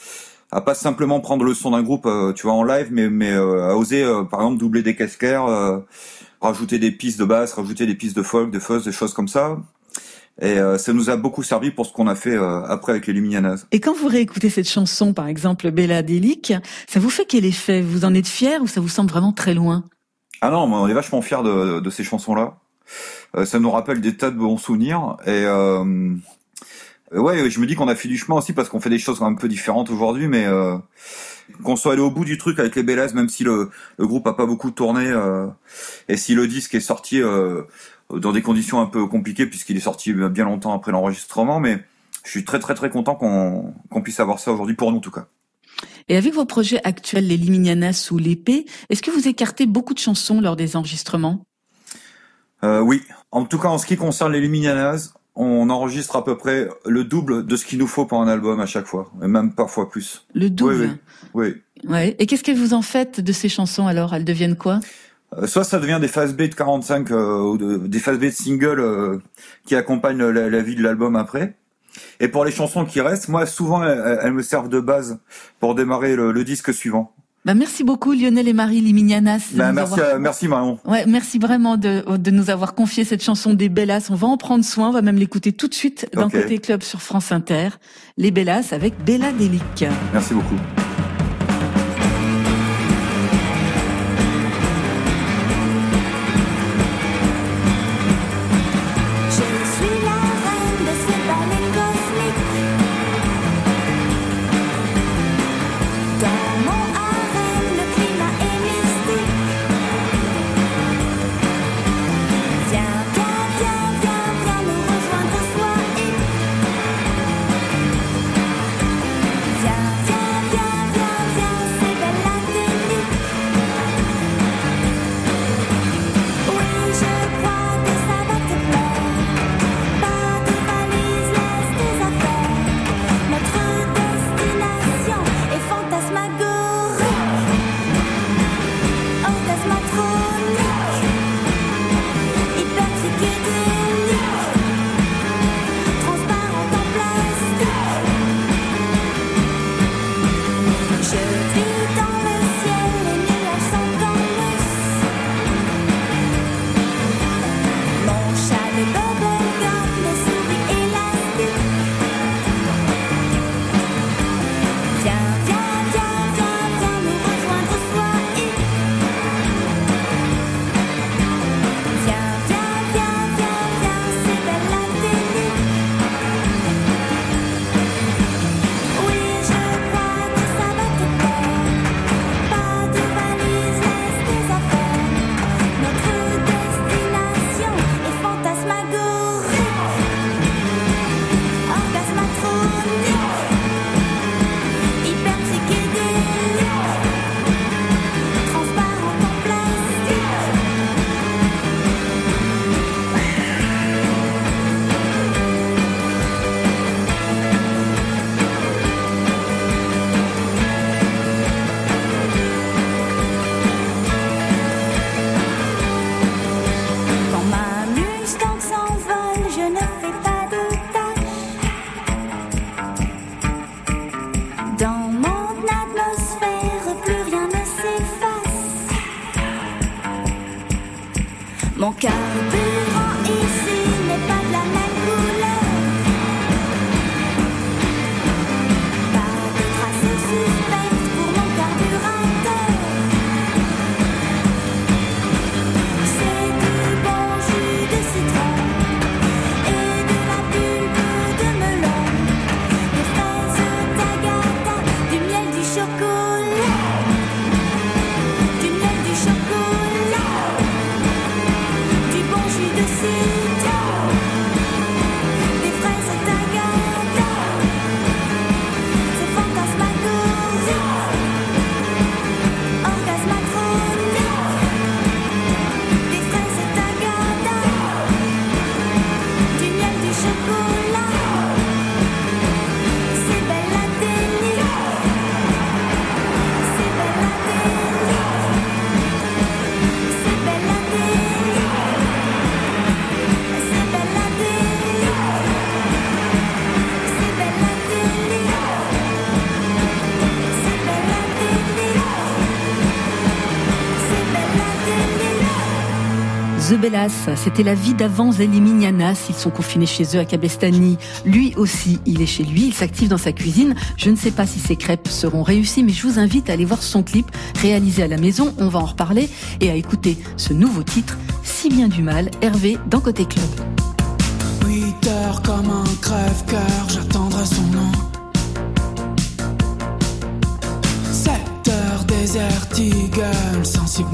à pas simplement prendre le son d'un groupe, euh, tu vois, en live, mais mais euh, à oser, euh, par exemple, doubler des casquaires, euh, rajouter des pistes de basse, rajouter des pistes de folk, de fuzz, des choses comme ça. Et euh, ça nous a beaucoup servi pour ce qu'on a fait euh, après avec les Luminianas. Et quand vous réécoutez cette chanson, par exemple Bella Delic, ça vous fait quel effet? Vous en êtes fier ou ça vous semble vraiment très loin? Ah non, mais on est vachement fiers de, de ces chansons-là. Euh, ça nous rappelle des tas de bons souvenirs. Et euh, ouais, je me dis qu'on a fait du chemin aussi parce qu'on fait des choses un peu différentes aujourd'hui, mais euh, qu'on soit allé au bout du truc avec les Bellas, même si le, le groupe a pas beaucoup tourné, euh, et si le disque est sorti euh, dans des conditions un peu compliquées puisqu'il est sorti bien longtemps après l'enregistrement, mais je suis très très très content qu'on qu'on puisse avoir ça aujourd'hui pour nous en tout cas. Et avec vos projets actuels, les Liminianas ou l'épée, est-ce que vous écartez beaucoup de chansons lors des enregistrements? Euh, oui. En tout cas, en ce qui concerne les Luminianas, on enregistre à peu près le double de ce qu'il nous faut pour un album à chaque fois, et même parfois plus. Le double Oui, oui. Ouais. Et qu'est-ce que vous en faites de ces chansons alors? Elles deviennent quoi? Euh, soit ça devient des phases B de 45 euh, ou de- des phases B de single euh, qui accompagnent la, la vie de l'album après. Et pour les chansons qui restent, moi souvent elles, elles me servent de base pour démarrer le, le disque suivant. Bah, Merci beaucoup Lionel et Marie Liminianas. de Bah, merci, avoir- à- merci Marion. Ouais, merci vraiment de, de nous avoir confié cette chanson des Bellas. On va en prendre soin, on va même l'écouter tout de suite dans. Côté Club sur France Inter. Les Bellas avec Bella Delic. Merci beaucoup. Bellas, c'était la vie d'avant Zélie Mignanas. Ils sont confinés chez eux à Cabestany. Lui aussi, il est chez lui, il s'active dans sa cuisine. Je ne sais pas si ses crêpes seront réussies, mais je vous invite à aller voir son clip réalisé à la maison. On va en reparler et à écouter ce nouveau titre, Si bien du mal, Hervé dans Côté Club. 8 heures comme un crève-cœur, j'attendrai son nom. 7 heures désert, gueule, sensible.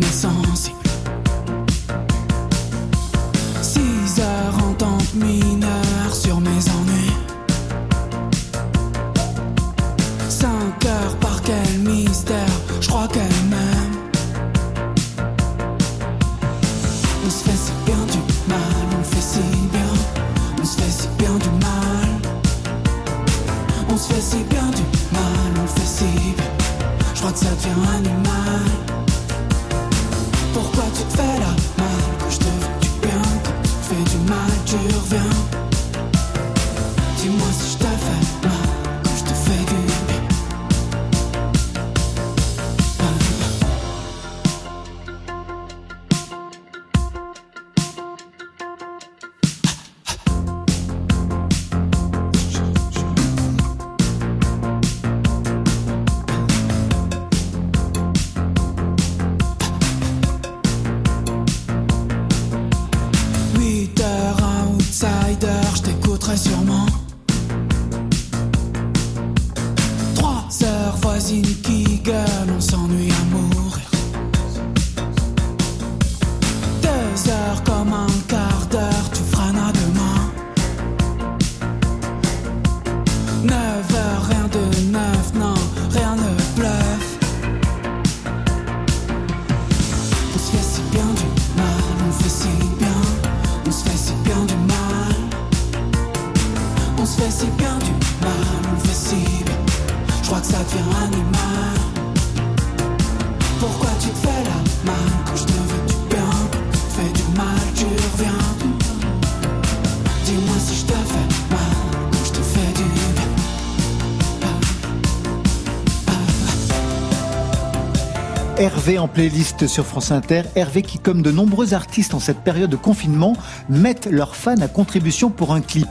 Hervé en playlist sur France Inter. Hervé qui, comme de nombreux artistes en cette période de confinement, mettent leurs fans à contribution pour un clip.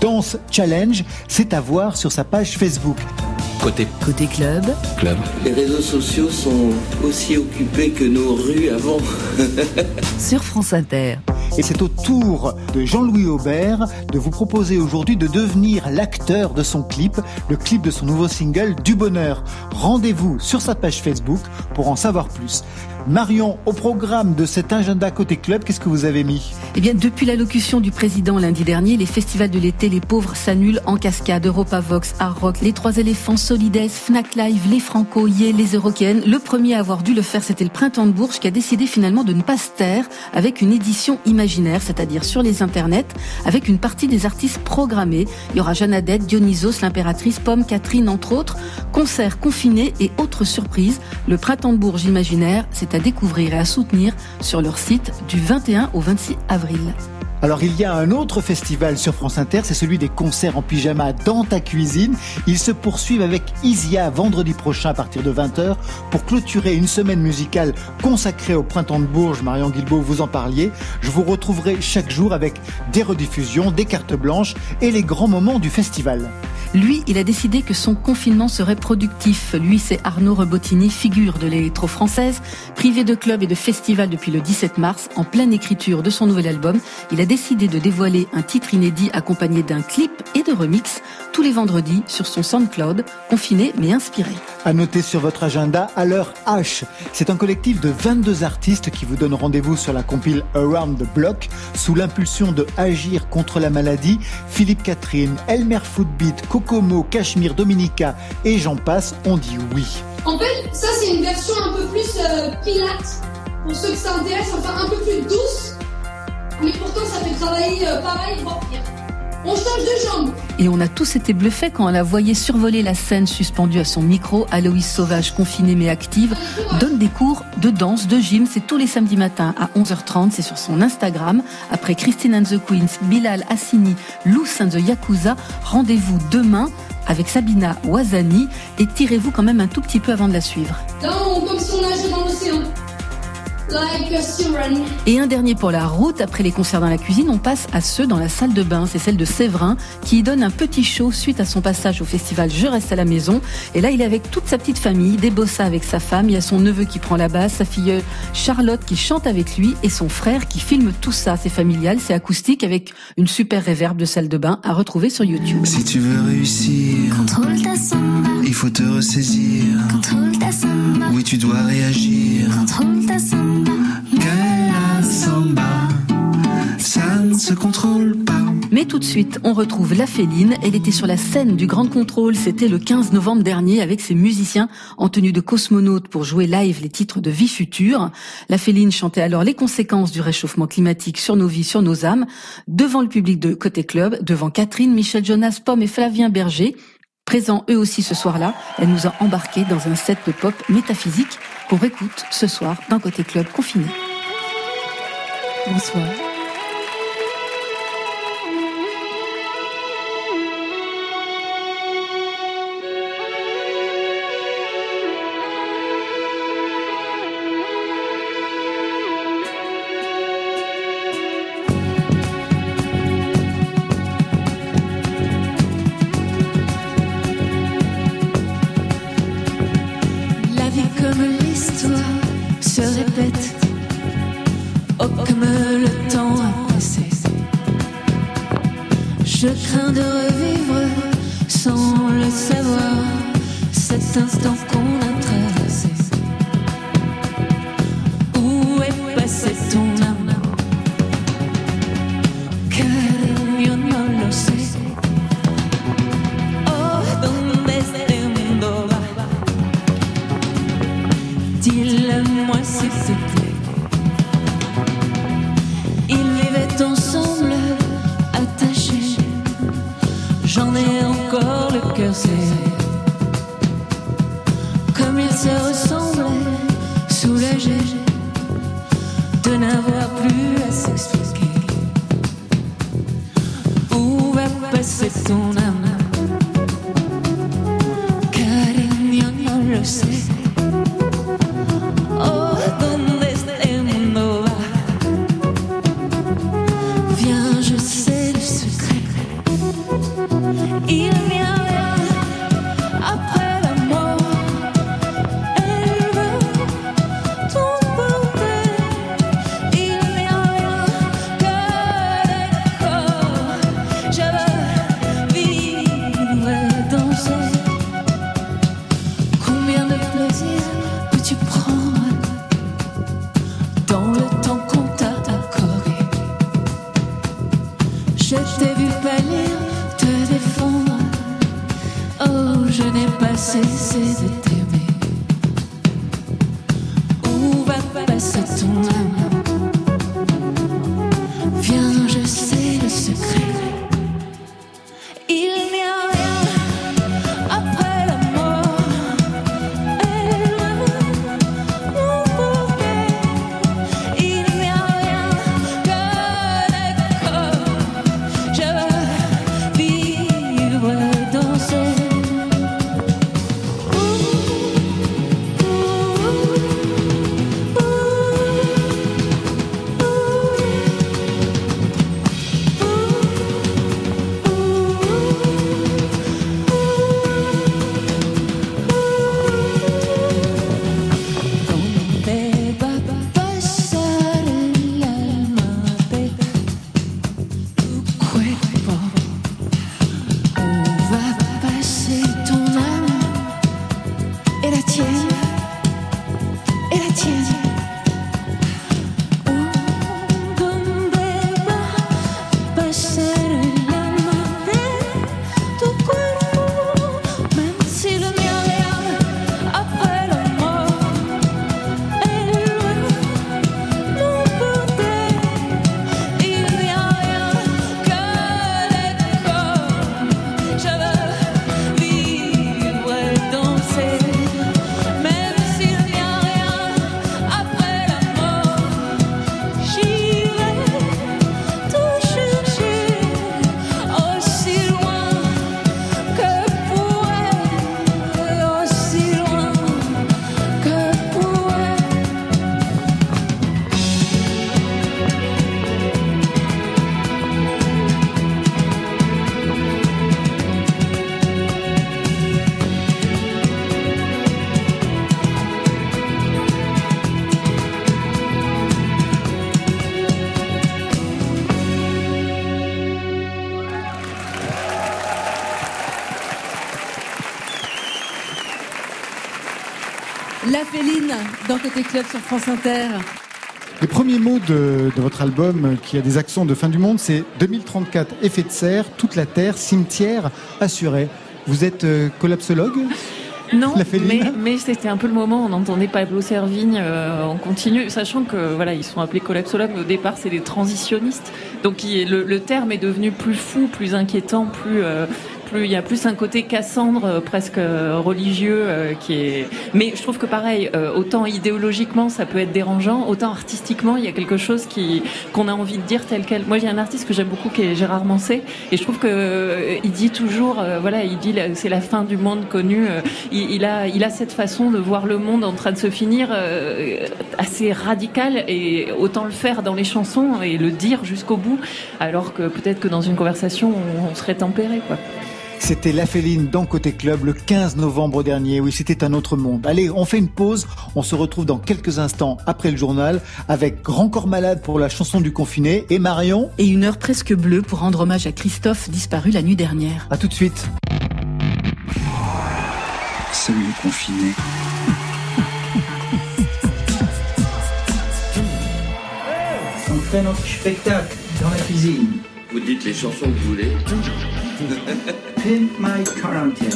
Danse Challenge, c'est à voir sur sa page Facebook. Côté, Côté club, Club. Les réseaux sociaux sont aussi occupés que nos rues avant. sur France Inter. Et c'est au tour de Jean-Louis Aubert de vous proposer aujourd'hui de devenir l'acteur de son clip, le clip de son nouveau single Du Bonheur. Rendez-vous sur sa page Facebook pour en savoir plus. Marion, au programme de cet agenda côté club, qu'est-ce que vous avez mis? Eh bien, depuis l'allocution du président lundi dernier, les festivals de l'été, les pauvres s'annulent en cascade. Europavox, Art Rock, les Trois éléphants, Solides, Fnac Live, les Franco, Yé, les Eurocaines. Le premier à avoir dû le faire, c'était le Printemps de Bourges qui a décidé finalement de ne pas se taire avec une édition imaginaire, c'est-à-dire sur les internets, avec une partie des artistes programmés. Il y aura Jeanne Dionysos, l'impératrice, Pomme, Catherine, entre autres. Concerts confinés et autres surprises. Le Printemps de Bourges imaginaire, c'est à découvrir et à soutenir sur leur site du 21 au 26 avril. Alors il y a un autre festival sur France Inter, c'est celui des concerts en pyjama dans ta cuisine. Ils se poursuivent avec Isia vendredi prochain à partir de 20h pour clôturer une semaine musicale consacrée au printemps de Bourges. Marion Guilbault, vous en parliez. Je vous retrouverai chaque jour avec des rediffusions, des cartes blanches et les grands moments du festival. Lui, il a décidé que son confinement serait productif. Lui, c'est Arnaud Rebottini, figure de l'électro-française, privé de club et de festival depuis le 17 mars, en pleine écriture de son nouvel album. Décidé de dévoiler un titre inédit accompagné d'un clip et de remix tous les vendredis sur son SoundCloud, confiné mais inspiré. À noter sur votre agenda à l'heure H. C'est un collectif de 22 artistes qui vous donne rendez-vous sur la compile Around the Block sous l'impulsion de Agir contre la maladie, Philippe Catherine, Elmer Footbeat, Kokomo, Cachemire Dominica et j'en passe, on dit oui. En fait, ça c'est une version un peu plus euh, pilate, pour ceux que ça intéresse, enfin un peu plus douce, mais pourtant ça fait travailler euh, pareil, voire pire. On change de jambe. Et on a tous été bluffés quand on la voyait survoler la scène suspendue à son micro. Aloïs Sauvage, confinée mais active, donne des cours de danse, de gym. C'est tous les samedis matins à 11h30. C'est sur son Instagram. Après Christine and the Queens, Bilal Hassini, Loose and the Yakuza, rendez-vous demain avec Sabina Wazani et tirez-vous quand même un tout petit peu avant de la suivre. Là, on, comme si on nageait dans l'océan. Et un dernier pour la route, après les concerts dans la cuisine, on passe à ceux dans la salle de bain. C'est celle de Séverin qui y donne un petit show suite à son passage au festival Je reste à la maison. Et là, il est avec toute sa petite famille, des bossas avec sa femme, il y a son neveu qui prend la basse, sa fille Charlotte qui chante avec lui et son frère qui filme tout ça. C'est familial, c'est acoustique avec une super réverb de salle de bain à retrouver sur YouTube. Si tu veux réussir, Contrôle ta samba, il faut te ressaisir. contrôle ta samba, Oui, tu dois réagir. contrôle ta samba. Mais tout de suite, on retrouve la Féline. Elle était sur la scène du Grand Contrôle. C'était le 15 novembre dernier avec ses musiciens en tenue de cosmonaute pour jouer live les titres de Vie future. La Féline chantait alors les conséquences du réchauffement climatique sur nos vies, sur nos âmes, devant le public de Côté Club, devant Catherine, Michel Jonas, Pomme et Flavien Berger. Présents eux aussi ce soir-là, elle nous a embarqués dans un set de pop métaphysique qu'on écoute ce soir dans Côté Club confiné. 不错。Cet instant dans Côté Club sur France Inter. Les premiers mots de, de, votre album qui a des accents de fin du monde, c'est 2034, effet de serre, toute la Terre, cimetière assuré. Vous êtes euh, collapsologue non, mais, mais c'était un peu le moment. On entendait Pablo Servigne euh, en continu, sachant que voilà, ils sont appelés collapsologues. Au départ, c'est des transitionnistes. Donc, le, le, terme est devenu plus fou, plus inquiétant, plus euh, il y a plus un côté Cassandre euh, presque religieux euh, qui est. Mais je trouve que pareil, autant idéologiquement ça peut être dérangeant, autant artistiquement il y a quelque chose qui qu'on a envie de dire tel quel. Moi j'ai un artiste que j'aime beaucoup qui est Gérard Mancé et je trouve que il dit toujours, voilà, il dit c'est la fin du monde connu. Il, il, a il a cette façon de voir le monde en train de se finir assez radicale et autant le faire dans les chansons et le dire jusqu'au bout, alors que peut-être que dans une conversation on, on serait tempéré quoi. C'était La Féline dans Côté Club le 15 novembre dernier. Oui, c'était un autre monde. Allez, on fait une pause. On se retrouve dans quelques instants après le journal avec Grand Corps Malade pour la chanson du confiné et Marion. Et une heure presque bleue pour rendre hommage à Christophe disparu la nuit dernière. À tout de suite. Salut les confinés. On fait notre spectacle dans la cuisine. Vous dites les chansons que vous voulez. Pimp My Quarantine.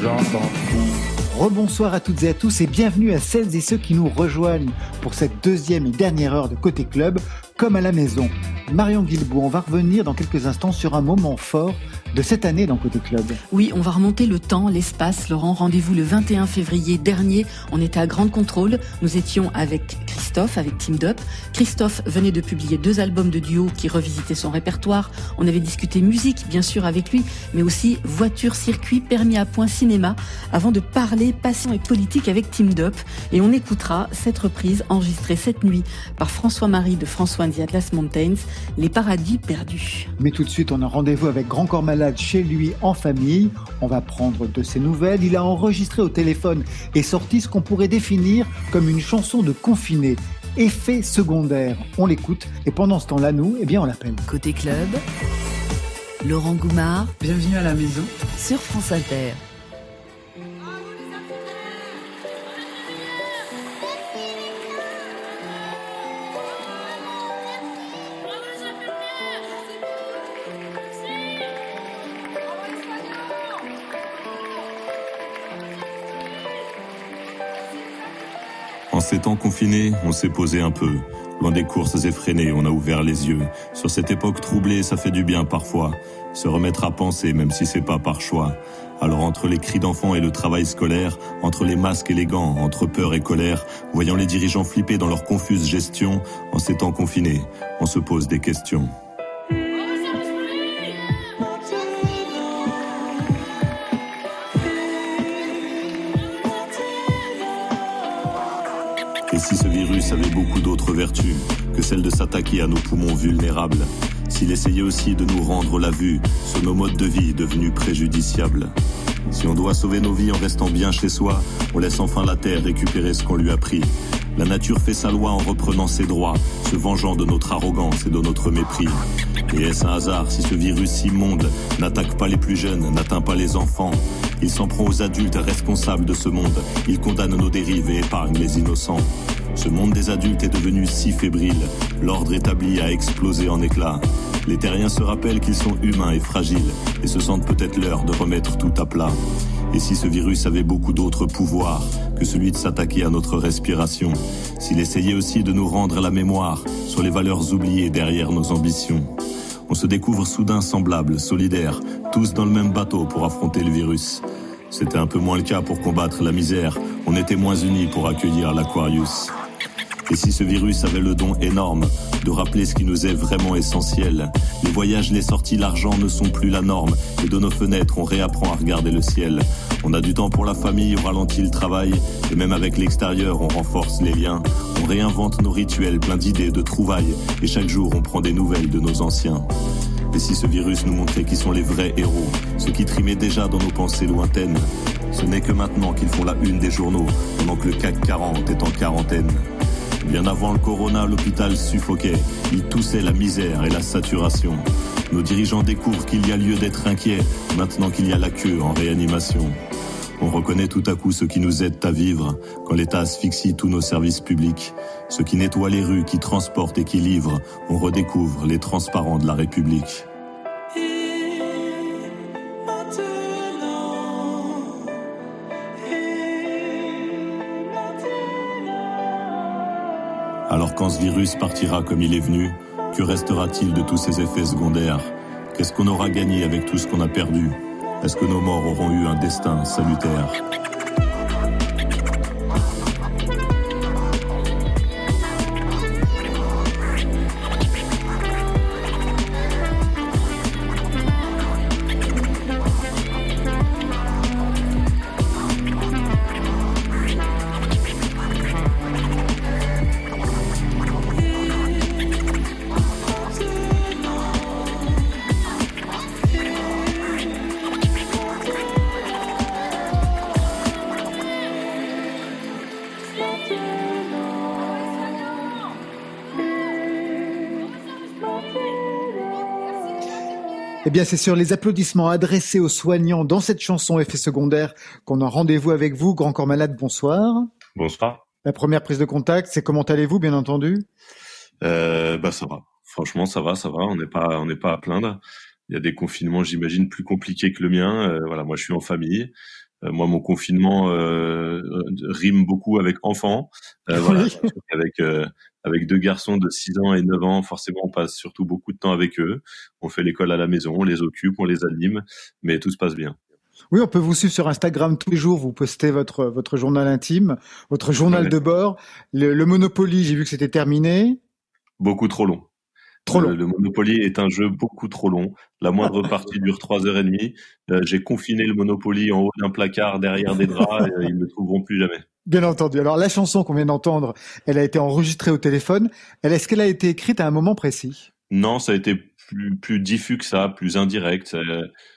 J'entends Rebonsoir à toutes et à tous et bienvenue à celles et ceux qui nous rejoignent pour cette deuxième et dernière heure de Côté Club, comme à la maison. Marion Guilbault, on va revenir dans quelques instants sur un moment fort de cette année dans Côté Club. Oui, on va remonter le temps, l'espace. Laurent, rendez-vous le 21 février dernier. On était à Grande Contrôle. Nous étions avec Christophe, avec Team Up. Christophe venait de publier deux albums de duo qui revisitaient son répertoire. On avait discuté musique, bien sûr, avec lui, mais aussi voiture, circuit, permis à point, cinéma, avant de parler passion et politique avec Team Up. Et on écoutera cette reprise enregistrée cette nuit par François-Marie de François and the Atlas Mountains, Les Paradis Perdus. Mais tout de suite, on a rendez-vous avec Grand Corps Malade chez lui en famille. On va prendre de ses nouvelles. Il a enregistré au téléphone et sorti ce qu'on pourrait définir comme une chanson de confiné. Effet secondaire. On l'écoute et pendant ce temps-là, nous, eh bien, on l'appelle. Côté club, Laurent Goumard. Bienvenue à la maison. Sur France Inter. Ces temps confinés, on s'est posé un peu. Loin des courses effrénées, on a ouvert les yeux. Sur cette époque troublée, ça fait du bien parfois. Se remettre à penser, même si c'est pas par choix. Alors entre les cris d'enfants et le travail scolaire, entre les masques et les gants, entre peur et colère, voyant les dirigeants flipper dans leur confuse gestion, en ces temps confinés, on se pose des questions. Virus avait beaucoup d'autres vertus que celle de s'attaquer à nos poumons vulnérables, s'il essayait aussi de nous rendre la vue sur nos modes de vie devenus préjudiciables. Si on doit sauver nos vies en restant bien chez soi, on laisse enfin la Terre récupérer ce qu'on lui a pris. La nature fait sa loi en reprenant ses droits, se vengeant de notre arrogance et de notre mépris. Et est-ce un hasard si ce virus immonde n'attaque pas les plus jeunes, n'atteint pas les enfants? Il s'en prend aux adultes responsables de ce monde. Il condamne nos dérives et épargne les innocents. Ce monde des adultes est devenu si fébrile. L'ordre établi a explosé en éclats. Les terriens se rappellent qu'ils sont humains et fragiles et se sentent peut-être l'heure de remettre tout à plat. Et si ce virus avait beaucoup d'autres pouvoirs que celui de s'attaquer à notre respiration, s'il essayait aussi de nous rendre la mémoire sur les valeurs oubliées derrière nos ambitions, on se découvre soudain semblables, solidaires, tous dans le même bateau pour affronter le virus. C'était un peu moins le cas pour combattre la misère, on était moins unis pour accueillir l'Aquarius. Et si ce virus avait le don énorme de rappeler ce qui nous est vraiment essentiel, les voyages, les sorties, l'argent ne sont plus la norme. Et de nos fenêtres, on réapprend à regarder le ciel. On a du temps pour la famille, on ralentit le travail. Et même avec l'extérieur, on renforce les liens. On réinvente nos rituels, plein d'idées, de trouvailles. Et chaque jour, on prend des nouvelles de nos anciens. Et si ce virus nous montrait qui sont les vrais héros, ceux qui trimaient déjà dans nos pensées lointaines, ce n'est que maintenant qu'ils font la une des journaux, pendant que le CAC 40 est en quarantaine. Bien avant le corona, l'hôpital suffoquait. Il toussait la misère et la saturation. Nos dirigeants découvrent qu'il y a lieu d'être inquiet maintenant qu'il y a la queue en réanimation. On reconnaît tout à coup ce qui nous aide à vivre quand l'État asphyxie tous nos services publics. Ce qui nettoie les rues, qui transporte et qui livre. On redécouvre les transparents de la République. Alors quand ce virus partira comme il est venu, que restera-t-il de tous ces effets secondaires? Qu'est-ce qu'on aura gagné avec tout ce qu'on a perdu? Est-ce que nos morts auront eu un destin salutaire? Bien, c'est sur les applaudissements adressés aux soignants dans cette chanson Effet secondaire qu'on a rendez-vous avec vous. Grand Corps Malade, bonsoir. Bonsoir. La première prise de contact, c'est comment allez-vous, bien entendu? Euh, Bah ça va. Franchement, ça va, ça va. On n'est pas, on n'est pas à plaindre. Il y a des confinements, j'imagine, plus compliqués que le mien. Euh, voilà, moi, je suis en famille. Euh, moi, mon confinement rime beaucoup avec enfant. Voilà, avec avec deux garçons de 6 ans et 9 ans, forcément, on passe surtout beaucoup de temps avec eux. On fait l'école à la maison, on les occupe, on les anime, mais tout se passe bien. Oui, on peut vous suivre sur Instagram tous les jours. Vous postez votre votre journal intime, votre journal de bord. Le, le Monopoly, j'ai vu que c'était terminé. Beaucoup trop long. Trop Le- long. Le, Monopoly est un jeu beaucoup trop long. La moindre partie dure trois heures et demie. Euh, J'ai confiné le Monopoly en haut d'un placard derrière des draps. et, euh, ils ne le trouveront plus jamais. Bien entendu. Alors la chanson qu'on vient d'entendre, elle a été enregistrée au téléphone. Est-ce qu'elle a été écrite à un moment précis? Non, ça a été plus, plus diffus que ça, plus indirect. Ça,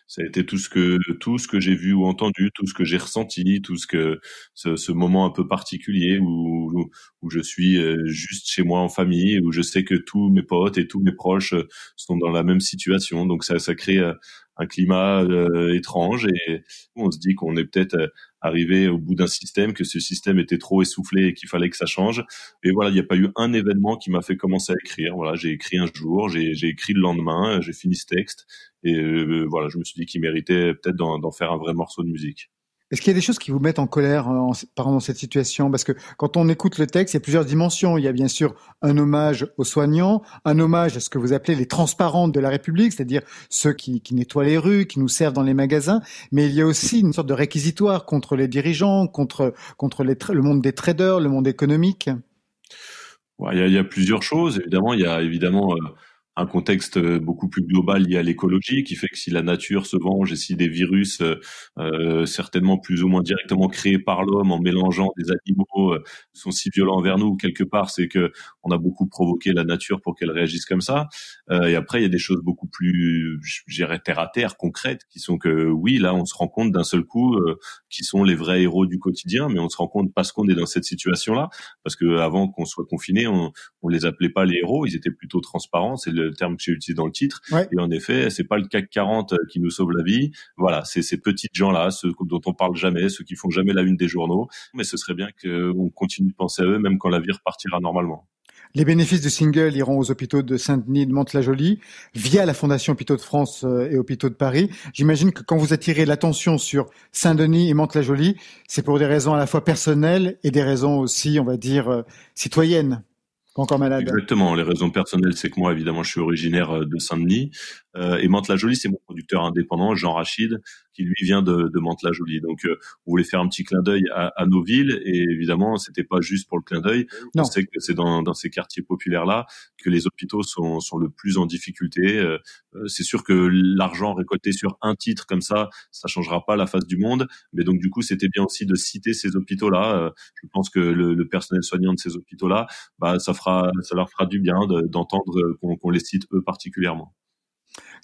ça a été tout ce que tout ce que j'ai vu ou entendu, tout ce que j'ai ressenti, tout ce que ce, ce moment un peu particulier où, où où je suis euh, juste chez moi en famille, où je sais que tous mes potes et tous mes proches euh, sont dans la même situation. Donc ça, ça crée euh, un climat euh, étrange et on se dit qu'on est peut-être euh, arrivé au bout d'un système, que ce système était trop essoufflé et qu'il fallait que ça change. Et voilà, il n'y a pas eu un événement qui m'a fait commencer à écrire. Voilà, j'ai écrit un jour, j'ai écrit le lendemain, j'ai fini ce texte et euh, voilà, je me suis dit qu'il méritait peut-être d'en faire un vrai morceau de musique. Est-ce qu'il y a des choses qui vous mettent en colère euh, en, pendant cette situation? Parce que quand on écoute le texte, il y a plusieurs dimensions. Il y a bien sûr un hommage aux soignants, un hommage à ce que vous appelez les transparents de la République, c'est-à-dire ceux qui, nettoient les rues, qui nous servent dans les magasins. Mais il y a aussi une sorte de réquisitoire contre les dirigeants, contre, le monde des traders, le monde économique. Ouais, Il y, a, il y a plusieurs choses. Évidemment, il y a évidemment euh, un contexte euh, beaucoup plus global lié à l'écologie qui fait que si la nature se venge et si des virus euh, euh, certainement plus ou moins directement créés par l'homme en mélangeant des animaux euh, sont si violents envers nous quelque part c'est que on a beaucoup provoqué la nature pour qu'elle réagisse comme ça. Euh, et après il y a des choses beaucoup plus dirais terre à terre concrètes qui sont que oui là on se rend compte d'un seul coup euh, qui sont les vrais héros du quotidien mais on se rend compte parce qu'on est dans cette situation là parce que avant qu'on soit confiné on on les appelait pas les héros ils étaient plutôt transparents terme que j'ai utilisé dans le titre Ouais. et en effet c'est pas le CAC 40 qui nous sauve la vie voilà c'est ces petits gens là ceux dont on parle jamais ceux qui font jamais la une des journaux mais ce serait bien qu'on continue de penser à eux même quand la vie repartira normalement Les bénéfices du single iront aux hôpitaux de Saint-Denis et de Mantes-la-Jolie via la Fondation Hôpitaux de France euh, et Hôpitaux de Paris. J'imagine que quand vous attirez l'attention sur Saint-Denis et Mantes-la-Jolie, c'est pour des raisons à la fois personnelles et des raisons aussi, on va dire, euh, citoyennes. Exactement. Les raisons personnelles, c'est que moi, évidemment, je suis originaire euh, de Saint-Denis. Euh, et Mantes-la-Jolie, c'est mon producteur indépendant, Jean Rachid, qui lui vient de, de Mantes-la-Jolie. Donc, euh, on voulait faire un petit clin d'œil à, à nos villes. Et évidemment, c'était pas juste pour le clin d'œil. On sait que c'est dans, dans ces quartiers populaires-là que les hôpitaux sont, sont le plus en difficulté. Euh, euh, c'est sûr que l'argent récolté sur un titre comme ça, ça changera pas la face du monde. Mais donc, du coup, c'était bien aussi de citer ces hôpitaux-là. Euh, je pense que le, le personnel soignant de ces hôpitaux-là, bah, ça fera, ça leur fera du bien de- d'entendre qu'on qu'on les cite eux particulièrement.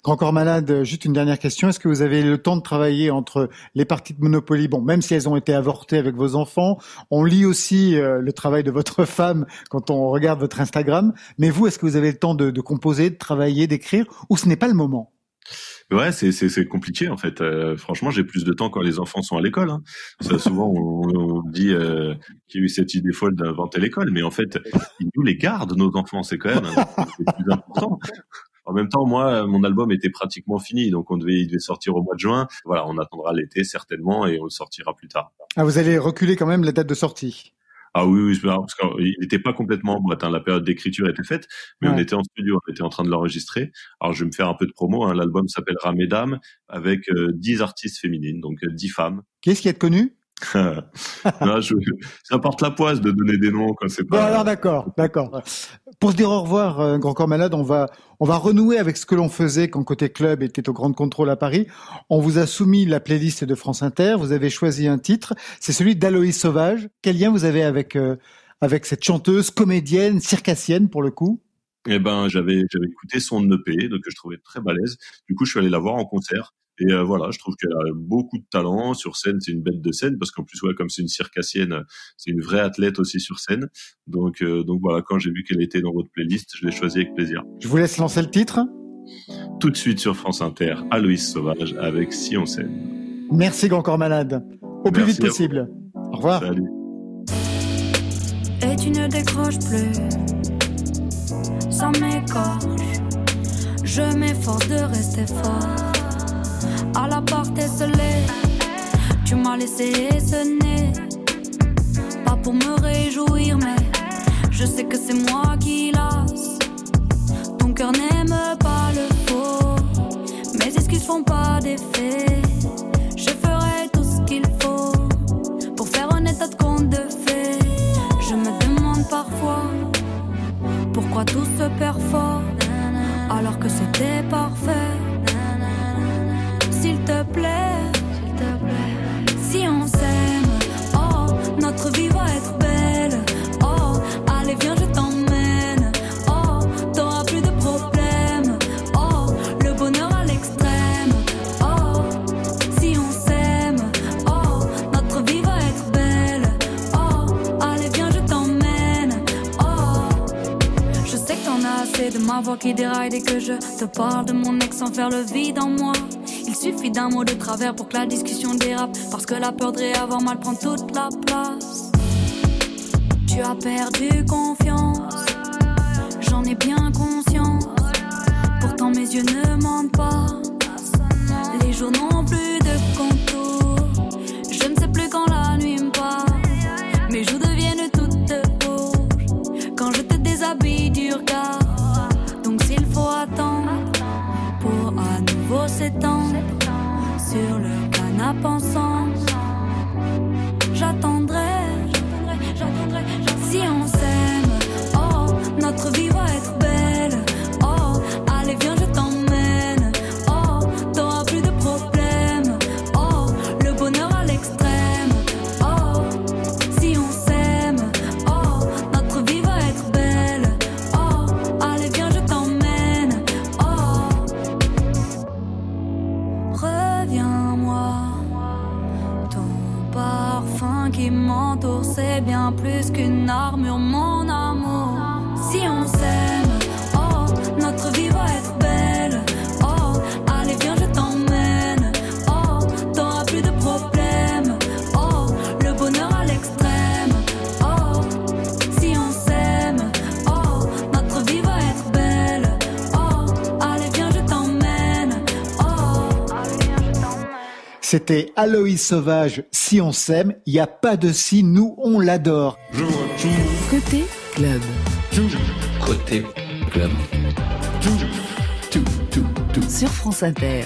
Grand corps malade, euh, juste une dernière question. Est-ce que vous avez le temps de travailler entre les parties de Monopoly? Bon, même si elles ont été avortées avec vos enfants, on lit aussi euh, le travail de votre femme quand on regarde votre Instagram. Mais vous, est-ce que vous avez le temps de, composer, de travailler, d'écrire, ou ce n'est pas le moment? Ouais, c'est c'est compliqué en fait. Euh, franchement, j'ai plus de temps quand les enfants sont à l'école. Hein. Souvent, on, dit qu'il y a eu cette idée folle d'inventer l'école, mais en fait, nous les gardent nos enfants. C'est quand même c'est plus important. En même temps, moi, mon album était pratiquement fini, donc on devait, il devait sortir au mois de juin. Voilà, on attendra l'été certainement et on le sortira plus tard. Ah, vous allez reculer quand même la date de sortie. Ah oui, oui, parce qu'il n'était pas complètement en boîte. Hein. La période d'écriture était faite, mais on était en studio, on était en train de l'enregistrer. Alors je vais me faire un peu de promo. Hein. L'album s'appellera Mesdames, avec euh, 10 artistes féminines, donc euh, 10 femmes. Qui est-ce qui est connu? Non, je- ça porte la poisse de donner des noms quand c'est Bon, pas. alors d'accord, d'accord. Pour se dire au revoir, euh, Grand Corps Malade, on va, on va renouer avec ce que l'on faisait quand Côté Club était au Grand Contrôle à Paris. On vous a soumis la playlist de France Inter. Vous avez choisi un titre. C'est celui d'Aloïs Sauvage. Quel lien vous avez avec, euh, avec cette chanteuse, comédienne, circassienne pour le coup? Eh ben, j'avais j'avais écouté son EP, donc que je trouvais très balèze. Du coup, je suis allé la voir en concert. Et euh, voilà, je trouve qu'elle a beaucoup de talent sur scène. C'est une bête de scène parce qu'en plus, ouais, comme c'est une circassienne, c'est une vraie athlète aussi sur scène. Donc, euh, donc voilà, quand j'ai vu qu'elle était dans votre playlist, je l'ai choisie avec plaisir. Je vous laisse lancer le titre. Tout de suite sur France Inter, Aloïs Sauvage avec Si on s'aime. Merci, Grand Corps Malade. Au plus vite possible. Au revoir. Salut. et tu ne décroches plus. Ça m'écorche, je m'efforce de rester fort. À la porte esselée, tu m'as laissé sonner. Pas pour me réjouir, mais je sais que c'est moi qui lasse. Ton cœur n'aime pas le faux, mes excuses font pas d'effet. Je ferai tout ce qu'il faut pour faire un état de compte de fait. Je me demande parfois pourquoi tout se perd alors que c'était parfait. Plaît, s'il te plaît, si on s'aime, oh, notre vie va être belle. Oh, allez, viens, je t'emmène. Oh, t'auras plus de problèmes. Oh, le bonheur à l'extrême. Oh, si on s'aime, oh, notre vie va être belle. Oh, allez, viens, je t'emmène. Oh, je sais que t'en as assez de ma voix qui déraille dès que je te parle de mon ex sans faire le vide en moi. Suffit d'un mot de travers pour que la discussion dérape. Parce que la peur de réavoir mal prend toute la place. Tu as perdu confiance, j'en ai bien conscience. Pourtant mes yeux ne mentent pas. Les jours n'ont plus de contour. Je ne sais plus quand la nuit me part. Mes joues deviennent toutes rouges quand je te déshabille du regard. Donc s'il faut attendre pour à nouveau s'étendre sur le canapé ensemble, C'était Aloïs Sauvage, Si on s'aime, il n'y a pas de si, nous on l'adore. Côté club. Côté club. Sur France Inter.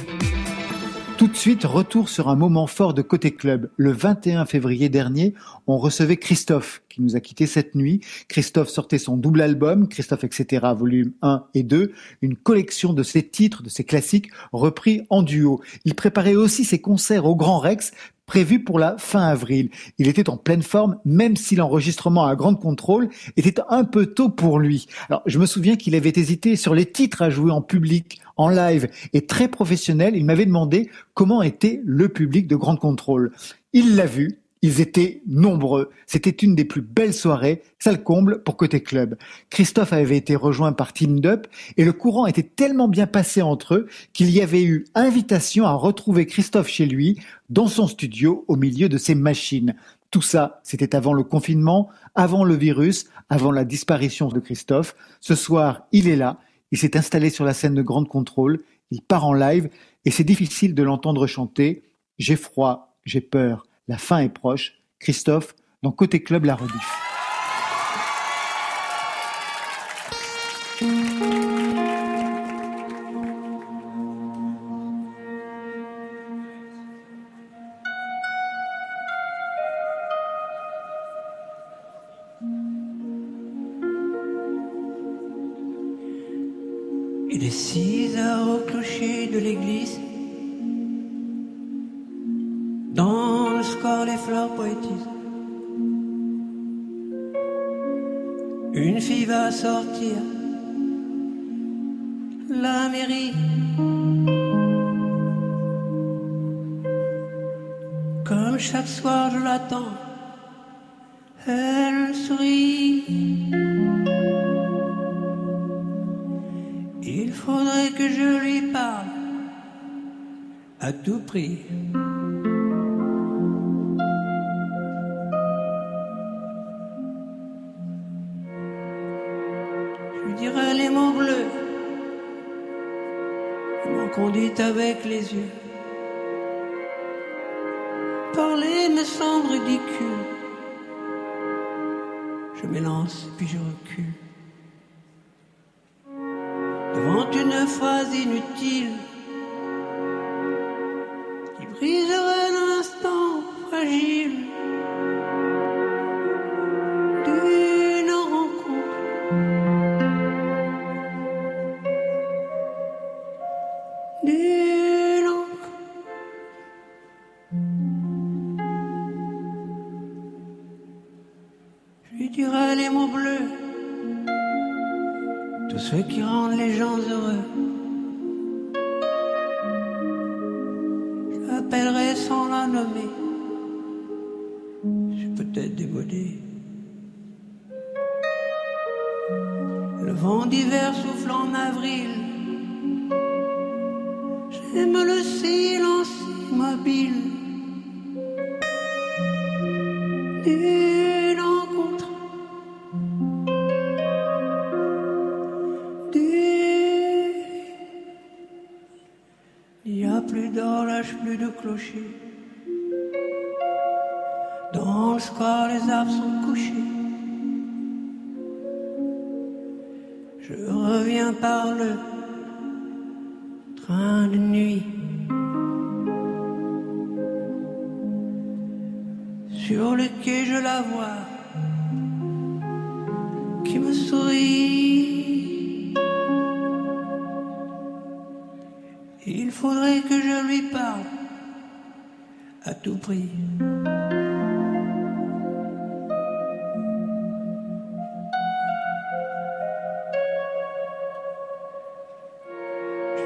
Tout de suite, retour sur un moment fort de Côté Club. Le 21 février dernier, on recevait Christophe, qui nous a quittés cette nuit. Christophe sortait son double album, Christophe etc., volume 1 et 2, une collection de ses titres, de ses classiques, repris en duo. Il préparait aussi ses concerts au Grand Rex, prévus pour la fin avril. Il était en pleine forme, même si l'enregistrement à grande contrôle était un peu tôt pour lui. Alors, je me souviens qu'il avait hésité sur les titres à jouer en public, en live, et très professionnel, il m'avait demandé comment était le public de grande contrôle. Il l'a vu, Ils étaient nombreux. C'était une des plus belles soirées, ça le comble pour Côté Club. Christophe avait été rejoint par Team Up et le courant était tellement bien passé entre eux qu'il y avait eu invitation à retrouver Christophe chez lui, dans son studio, au milieu de ses machines. Tout ça, c'était avant le confinement, avant le virus, avant la disparition de Christophe. Ce soir, il est là, il s'est installé sur la scène de Grande Contrôle, il part en live et c'est difficile de l'entendre chanter. J'ai froid, j'ai peur, la fin est proche. Christophe, dans Côté Club, la rediff.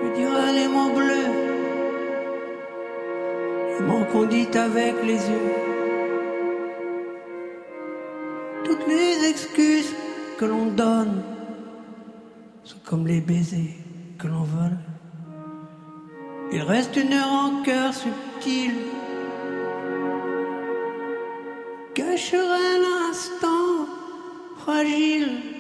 Lui dirai les mots bleus, les mots qu'on dit avec les yeux. Toutes les excuses que l'on donne sont comme les baisers que l'on vole. Il reste une rancœur subtile, cacherait l'instant fragile.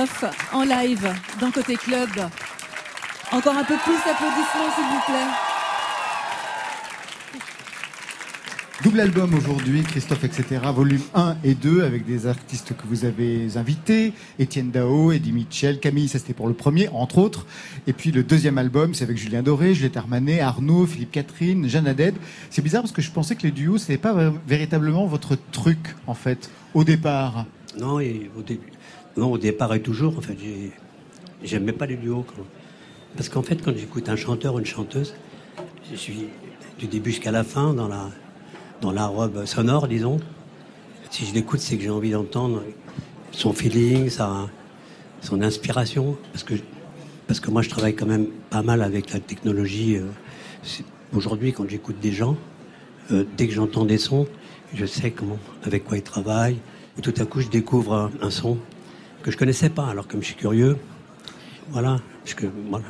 Christophe, en live, dans Côté Club. Encore un peu plus d'applaudissements, s'il vous plaît. Double album aujourd'hui, Christophe, etc. Volume 1 et 2 avec des artistes que vous avez invités. Étienne Dao, Eddie Mitchell, Camille, ça c'était pour le premier, entre autres. Et puis le deuxième album, c'est avec Julien Doré, Juliette Armanet, Arnaud, Philippe Catherine, Jeanne Haddad. C'est bizarre parce que je pensais que les duos, c'était pas véritablement votre truc, en fait, au départ. Non, et au début, au départ et toujours, en fait, j'ai- j'aimais pas les duos. Parce qu'en fait, quand j'écoute un chanteur ou une chanteuse, je suis du début jusqu'à la fin dans la, dans la robe sonore, disons. Si je l'écoute, c'est que j'ai envie d'entendre son feeling, sa, son inspiration. Parce que, parce que moi, je travaille quand même pas mal avec la technologie. euh, Aujourd'hui, quand j'écoute des gens, euh, dès que j'entends des sons, je sais comment, avec quoi ils travaillent. Et tout à coup, je découvre un son que je connaissais pas. Alors, comme je suis curieux, voilà, parce que, voilà.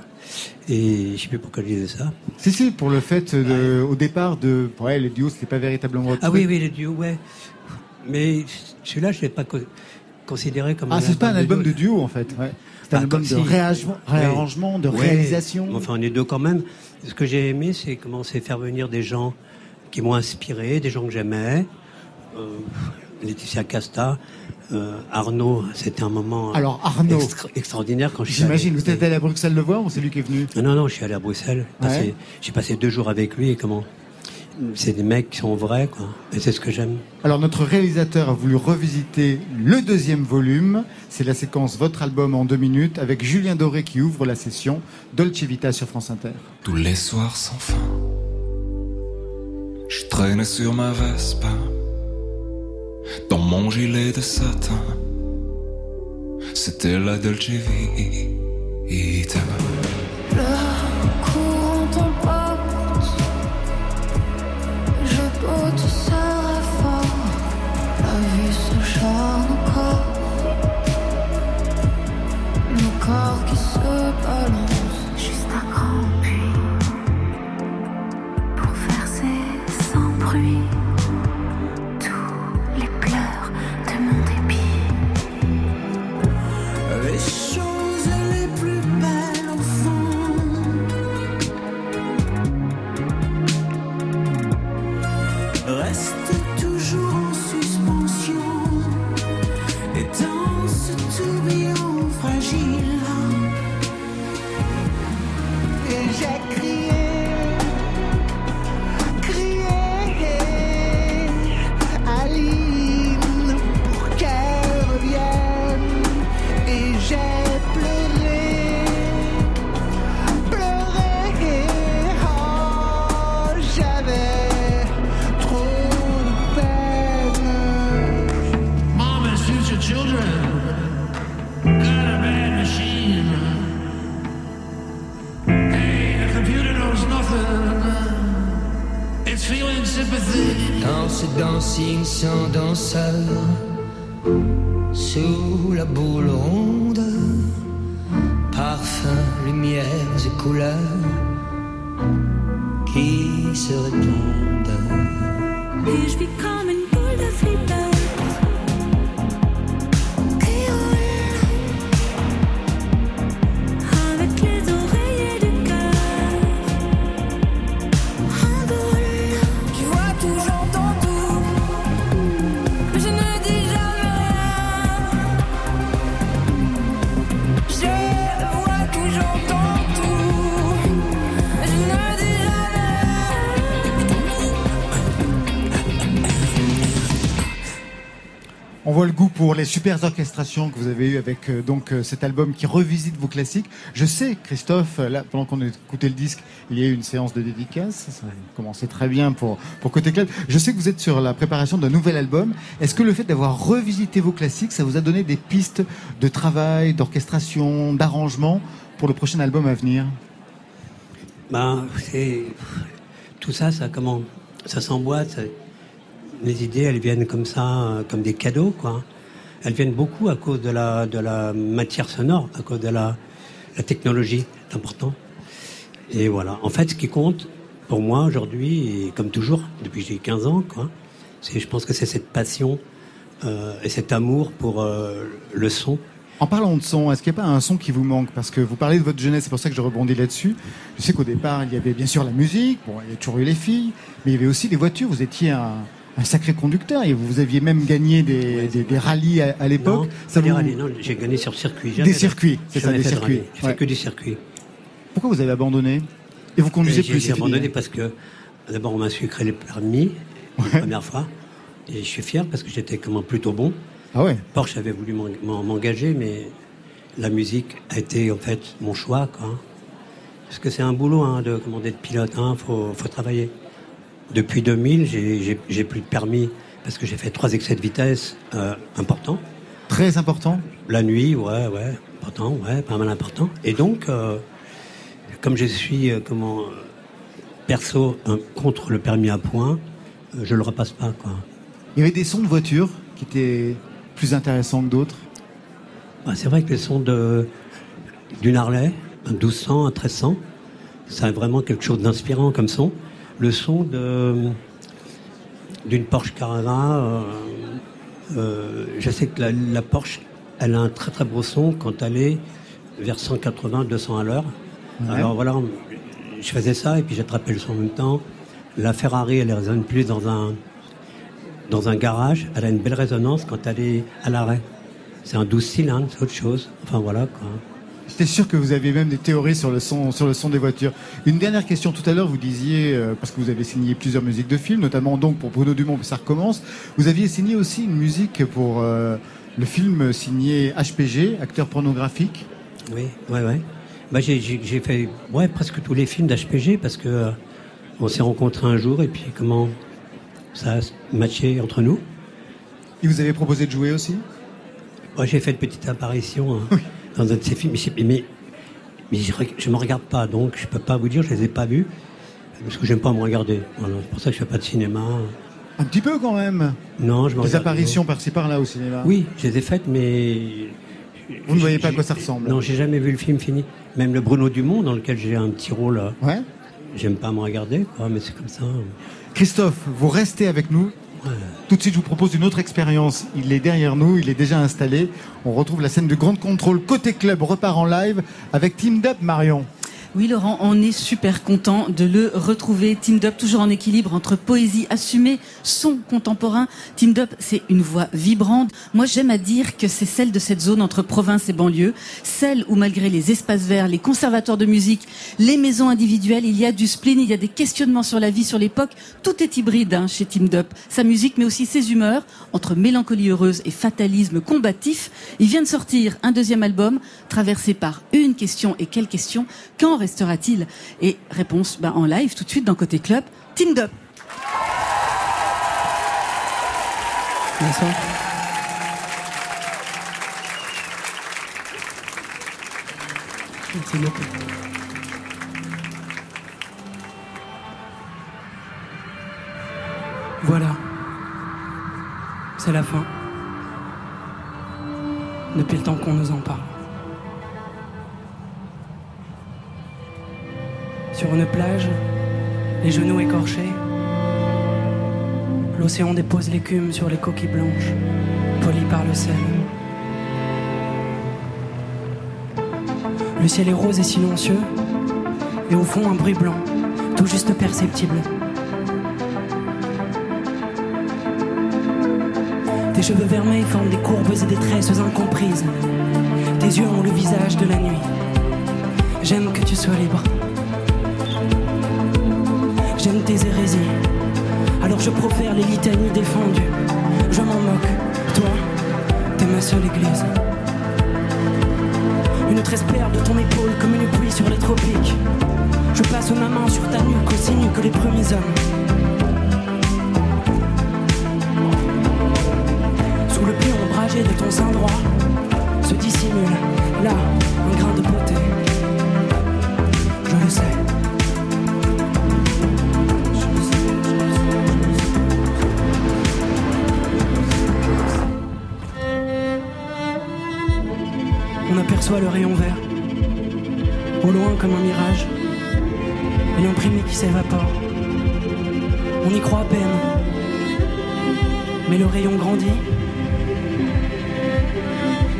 Et je sais plus pourquoi je disais ça. Si, si, pour le fait, de, au départ, de, ouais, les duos, c'était pas véritablement Ah oui, oui, les duos, ouais. Mais celui-là, je ne l'ai pas co- considéré comme Ah, c'est pas un album de duo. duo, en fait. Ouais. C'est un Ah, album de si- réarrangement, de réalisation. Enfin, on est deux quand même. Ce que j'ai aimé, c'est commencer à faire venir des gens qui m'ont inspiré, des gens que j'aimais. Euh, Laetitia Casta, euh, Arnaud, c'était un moment Alors, Arnaud. extra- extraordinaire quand je suis J'imagine, vous êtes allé à Bruxelles le voir ou c'est lui qui est venu Non, non, je suis allé à Bruxelles. Ouais. J'ai passé deux jours avec lui et comment C'est des mecs qui sont vrais, quoi. Et c'est ce que j'aime. Alors notre réalisateur a voulu revisiter le deuxième volume. C'est la séquence Votre album en deux minutes avec Julien Doré qui ouvre la session Dolce Vita sur France Inter. Tous les soirs sans fin, je traînais sur ma Vespa, dans mon gilet de satin. C'était la Dolce Vita. Le courant t'emporte, je peux te serrer fort, la vie s'acharne encore, nos corps qui se balancent, juste un grand puits, pour verser sans bruit sympathy. Dans ce dancing sans danseur, sous la boule ronde, parfums, lumières et couleurs qui se répondent. Pour les super orchestrations que vous avez eues avec euh, donc euh, cet album qui revisite vos classiques. Je sais, Christophe, euh, là, pendant qu'on écoutait le disque, il y a eu une séance de dédicace. Ça a commencé très bien pour, pour Côté Club. Je sais que vous êtes sur la préparation d'un nouvel album. Est-ce que le fait d'avoir revisité vos classiques, ça vous a donné des pistes de travail, d'orchestration, d'arrangement pour le prochain album à venir? Ben, tout ça, ça comment Ça s'emboîte. Les idées, elles viennent comme ça, comme des cadeaux, quoi. Elles viennent beaucoup à cause de la de la matière sonore, à cause de la la technologie, c'est important. Et voilà. En fait, ce qui compte pour moi aujourd'hui, et comme toujours depuis que j'ai 15 ans, quoi, je pense que c'est cette passion euh, et cet amour pour euh, le son. En parlant de son, est-ce qu'il n'y a pas un son qui vous manque? Parce que vous parlez de votre jeunesse, c'est pour ça que je rebondis là-dessus. Je sais qu'au départ, il y avait bien sûr la musique, bon, il y a toujours eu les filles, mais il y avait aussi les voitures. Vous étiez un, un sacré conducteur et vous aviez même gagné des, des, des rallyes à, à l'époque. Non, Ça pas des vous- rallyes, non, j'ai gagné sur circuit. Des circuits, c'est ça, des de circuits. rallye. J'ai Ouais. fait que du circuit. Pourquoi vous avez abandonné? Et vous conduisez plus J'ai abandonné parce que d'abord on m'a sucré les permis la première fois. Et je suis fier parce que j'étais comment plutôt bon. Ah ouais Porsche avait voulu m'en- m'en- m'engager, mais la musique a été en fait mon choix. Quoi. Parce que c'est un boulot hein, de comment d'être pilote, hein, faut, faut travailler. Depuis 2000, j'ai- plus de permis parce que j'ai fait trois excès de vitesse euh, importants. Très important La nuit, ouais, ouais, important, ouais, pas mal important. Et donc, euh, comme je suis, euh, comment, perso, contre le permis à points, euh, je le repasse pas, quoi. Il y avait des sons de voiture qui étaient plus intéressants que d'autres. Bah, c'est vrai que les sons d'une Harley, un 1200, un 1300, ça a vraiment quelque chose d'inspirant comme son. Le son de, d'une Porsche Carrera, euh, euh, je sais que la, la Porsche, elle a un très très beau son quand elle est vers 180, 200 à l'heure. Ouais. Alors voilà, je faisais ça et puis j'attrapais le son en même temps. La Ferrari, elle résonne plus dans un, dans un garage. Elle a une belle résonance quand elle est à l'arrêt. C'est un 12 cylindres, c'est autre chose. Enfin voilà quoi. J'étais sûr que vous aviez même des théories sur le son, sur le son des voitures. Une dernière question tout à l'heure, vous disiez, euh, parce que vous avez signé plusieurs musiques de films, notamment donc pour Bruno Dumont, ça recommence, vous aviez signé aussi une musique pour euh, le film signé HPG, acteur pornographique. Oui, ouais, ouais. Bah, j'ai, fait ouais, presque tous les films d'HPG parce que euh, on s'est rencontrés un jour et puis comment ça a matché entre nous. Et vous avez proposé de jouer aussi? Moi, j'ai fait une petite apparition hein, dans un de ces films, mais, mais, mais je, ne me regarde pas, donc je peux pas vous dire, je les ai pas vus parce que j'aime pas me regarder. Voilà, c'est pour ça que je fais pas de cinéma. Un petit peu quand même. Non, je me Des apparitions par-ci par-là au cinéma. Oui, je les ai faites, mais. Vous ne voyez pas à quoi ça ressemble Non, j'ai jamais vu le film fini. Même le Bruno Dumont, dans lequel j'ai un petit rôle. Ouais. J'aime pas me regarder, quoi, mais c'est comme ça. Christophe, vous restez avec nous. Tout de suite, je vous propose une autre expérience. Il est derrière nous, il est déjà installé. On retrouve la scène de Grande Contrôle côté club repart en live avec Team Up Marion. Oui, Laurent, on est super content de le retrouver. Team Up, toujours en équilibre entre poésie assumée, son contemporain. Team Up, c'est une voix vibrante. Moi, j'aime à dire que c'est celle de cette zone entre province et banlieue, celle où malgré les espaces verts, les conservatoires de musique, les maisons individuelles, il y a du spleen, il y a des questionnements sur la vie, sur l'époque. Tout est hybride hein, chez Team Up. Sa musique, mais aussi ses humeurs, entre mélancolie heureuse et fatalisme combatif. Il vient de sortir un deuxième album, traversé par une question et quelle question restera-t-il? Et réponse ben, en live tout de suite dans Côté Club, Team Up. Bonsoir. Voilà. C'est la fin. Depuis le temps qu'on nous en parle. Sur une plage, les genoux écorchés, l'océan dépose l'écume sur les coquilles blanches, polies par le sel. Le ciel est rose et silencieux, et au fond un bruit blanc, tout juste perceptible. Tes cheveux vermeils forment des courbes et des tresses incomprises. Tes yeux ont le visage de la nuit. J'aime que tu sois libre. Tes hérésies. Alors je profère les litanies défendues. Je m'en moque. Toi, t'es ma seule église. Une tresse perd de ton épaule comme une pluie sur les tropiques. Je passe ma main sur ta nuque aussi nu que les premiers hommes. Sous le pied ombragé de ton sein droit se dissimule là un grain le rayon vert, au loin comme un mirage, et l'imprimé qui s'évapore. On y croit à peine, mais le rayon grandit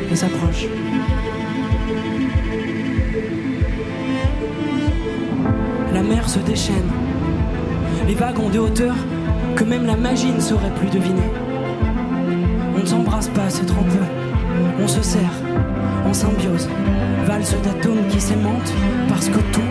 et s'approche. La mer se déchaîne, les vagues ont des hauteurs que même la magie ne saurait plus deviner. On ne s'embrasse pas, c'est trop peu. On se serre en symbiose, valse d'atomes qui s'aimantent parce que tout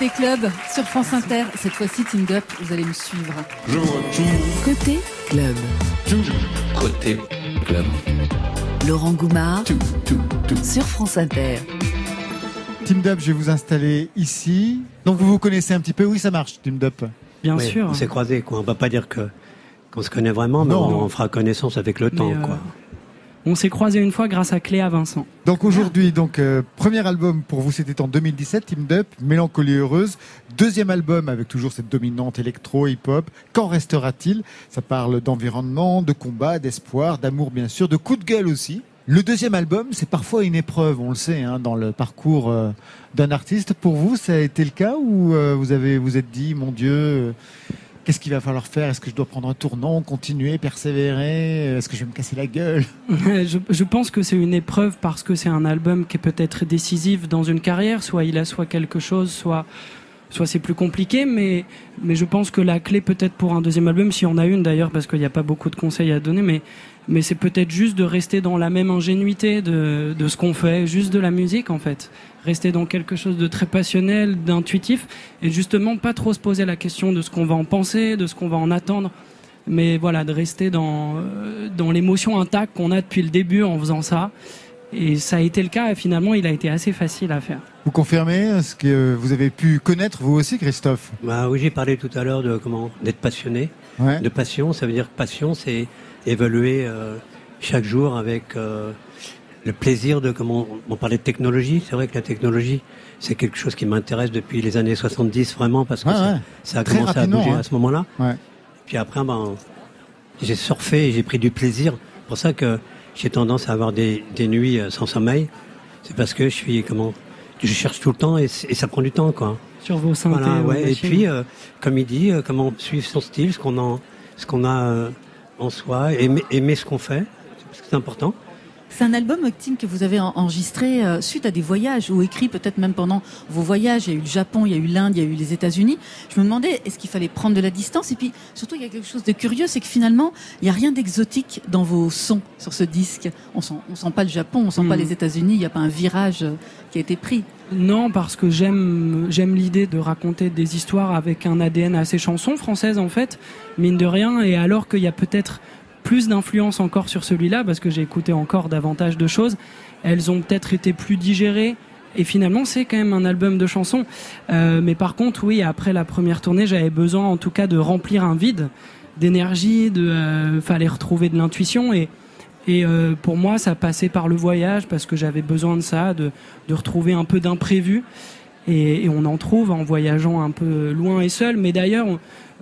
côté club sur France Inter. Cette fois-ci, Team Up, vous allez me suivre. Côté club. Côté club. Laurent Goumard sur France Inter. Team Up, je vais vous installer ici. Donc vous vous connaissez un petit peu. Oui, ça marche, Team Up. Oui, On s'est croisés, quoi. On va pas dire que qu'on se connaît vraiment, mais Non. on, on fera connaissance avec le temps, euh, quoi. On s'est croisés une fois grâce à Cléa Vincent. Donc aujourd'hui, donc euh, premier album pour vous, c'était en 2017, Team Up, Mélancolie heureuse. Deuxième album avec toujours cette dominante électro, hip-hop. Qu'en restera-t-il? Ça parle d'environnement, de combat, d'espoir, d'amour bien sûr, de coup de gueule aussi. Le deuxième album, c'est parfois une épreuve, on le sait, hein, dans le parcours euh, d'un artiste. Pour vous, ça a été le cas ou euh, vous avez vous êtes dit, mon Dieu, qu'est-ce qu'il va falloir faire? Est-ce que je dois prendre un tournant, continuer, persévérer? Est-ce que je vais me casser la gueule? Je, pense que c'est une épreuve parce que c'est un album qui est peut-être décisif dans une carrière. Soit il a soit quelque chose, soit soit c'est plus compliqué, mais, mais je pense que la clé peut-être pour un deuxième album, si on a une d'ailleurs, parce qu'il n'y a pas beaucoup de conseils à donner, mais, mais c'est peut-être juste de rester dans la même ingénuité de, de ce qu'on fait, juste de la musique en fait. Rester dans quelque chose de très passionnel, d'intuitif, et justement pas trop se poser la question de ce qu'on va en penser, de ce qu'on va en attendre, mais voilà, de rester dans, euh, dans l'émotion intacte qu'on a depuis le début en faisant ça. Et ça a été le cas, et finalement, il a été assez facile à faire. Vous confirmez ce que vous avez pu connaître vous aussi, Christophe? Bah, Oui, j'ai parlé tout à l'heure de comment d'être passionné, de passion. Ça veut dire que passion, c'est évaluer euh, chaque jour avec euh, le plaisir de comment on parlait de technologie. C'est vrai que la technologie, c'est quelque chose qui m'intéresse depuis les années 70 vraiment parce que ça, ça, a commencé à bouger hein. à ce moment-là. Puis après, ben, j'ai surfé et j'ai pris du plaisir. C'est pour ça que j'ai tendance à avoir des, des nuits euh, sans sommeil. C'est parce que je suis comment je cherche tout le temps et, et ça prend du temps quoi. Sur vos synthés. Voilà, ouais. Et puis, euh, comme il dit, euh, comment suivre son style, ce qu'on en, ce qu'on a euh, en soi, aimer, aimer ce qu'on fait, parce que c'est important. C'est un album, Tim, que vous avez en- enregistré euh, suite à des voyages ou écrit peut-être même pendant vos voyages. Il y a eu le Japon, il y a eu l'Inde, il y a eu les États-Unis. Je me demandais, est-ce qu'il fallait prendre de la distance? Et puis, surtout, il y a quelque chose de curieux, c'est que finalement, il n'y a rien d'exotique dans vos sons sur ce disque. On sent, on sent pas le Japon, on sent pas Mhm. les États-Unis, il n'y a pas un virage euh, qui a été pris. Non, parce que j'aime j'aime l'idée de raconter des histoires avec un ADN assez chanson française en fait, mine de rien. Et alors qu'il y a peut-être plus d'influence encore sur celui-là, parce que j'ai écouté encore davantage de choses, elles ont peut-être été plus digérées. Et finalement, c'est quand même un album de chansons. Euh, mais par contre, oui, après la première tournée, j'avais besoin en tout cas de remplir un vide d'énergie, de euh, fallait retrouver de l'intuition et et euh, pour moi, ça passait par le voyage parce que j'avais besoin de ça, de, de retrouver un peu d'imprévu. Et, et on en trouve en voyageant un peu loin et seul. Mais d'ailleurs,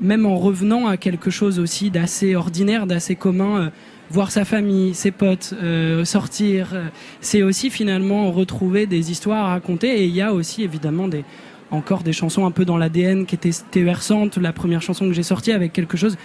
même en revenant à quelque chose aussi d'assez ordinaire, d'assez commun, euh, voir sa famille, ses potes, euh, sortir, euh, c'est aussi finalement retrouver des histoires à raconter. Et il y a aussi évidemment des encore des chansons un peu dans l'ADN qui étaient téversantes. La première chanson que j'ai sortie avec quelque chose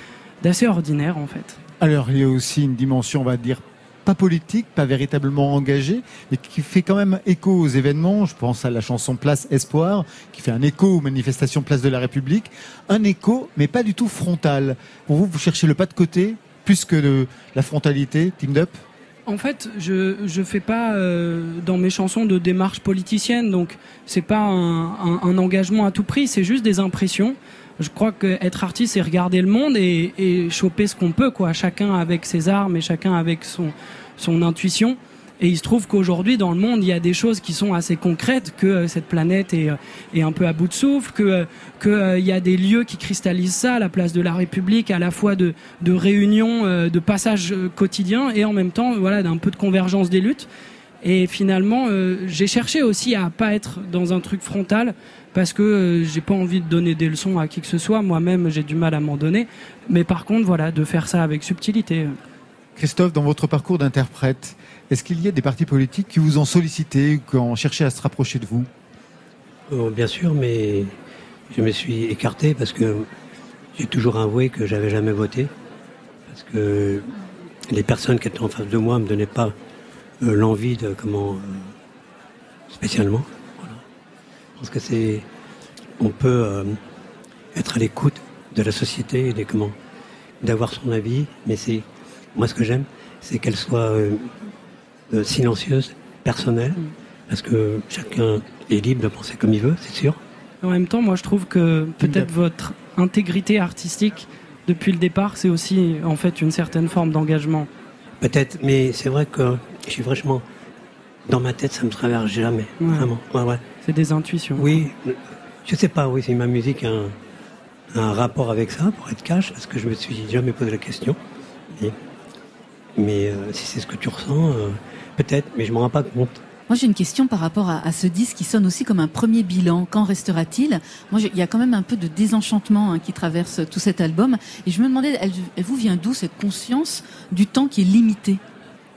d'assez ordinaire en fait. Alors, il y a aussi une dimension, on va dire, pas politique, pas véritablement engagée, mais qui fait quand même écho aux événements. Je pense à la chanson Place Espoir, qui fait un écho aux manifestations Place de la République. Un écho, mais pas du tout frontal. Pour vous, vous cherchez le pas de côté, plus que la frontalité, Team Up? En fait, je je fais pas euh, dans mes chansons de démarche politicienne, donc c'est pas un engagement à tout prix, c'est juste des impressions. Je crois que être artiste, c'est regarder le monde et, choper ce qu'on peut, quoi. Chacun avec ses armes et chacun avec son son intuition. Et il se trouve qu'aujourd'hui, dans le monde, il y a des choses qui sont assez concrètes, que euh, cette planète est, euh, est un peu à bout de souffle, que euh, que euh, y a des lieux qui cristallisent ça, la place de la République, à la fois de de réunions, de passages quotidiens, et en même temps, voilà, d'un peu de convergence des luttes. Et finalement, j'ai cherché aussi à pas être dans un truc frontal parce que euh, j'ai pas envie de donner des leçons à qui que ce soit. Moi-même, j'ai du mal à m'en donner. Mais par contre, voilà, de faire ça avec subtilité. Christophe, dans votre parcours d'interprète, est-ce qu'il y a des partis politiques qui vous ont sollicité, qui ont cherché à se rapprocher de vous? Oh, bien sûr, mais je me suis écarté parce que j'ai toujours avoué que j'avais jamais voté. Parce que les personnes qui étaient en face de moi ne me donnaient pas euh, l'envie de comment. euh, spécialement. Pense que c'est. On peut euh, être à l'écoute de la société et des comment. d'avoir son avis, mais c'est. Moi, ce que j'aime, c'est qu'elle soit euh, euh, silencieuse, personnelle, parce que chacun est libre de penser comme il veut, c'est sûr. En même temps, moi, je trouve que peut-être votre intégrité artistique depuis le départ, c'est aussi en fait une certaine forme d'engagement. Peut-être, mais c'est vrai que je suis vraiment. Dans ma tête, ça me traverse jamais. Ouais. Vraiment. Ouais, ouais. C'est des intuitions. Oui, je sais pas, oui, si ma musique a un, a un rapport avec ça, pour être cash, parce que je me suis jamais posé la question. Mais, mais, euh, si c'est ce que tu ressens, euh, peut-être, mais je m'en rends pas compte. Moi, j'ai une question par rapport à, à ce disque qui sonne aussi comme un premier bilan. Quand restera-t-il? Moi, il y a quand même un peu de désenchantement hein, qui traverse tout cet album. Et je me demandais, elle, elle vous vient d'où cette conscience du temps qui est limité?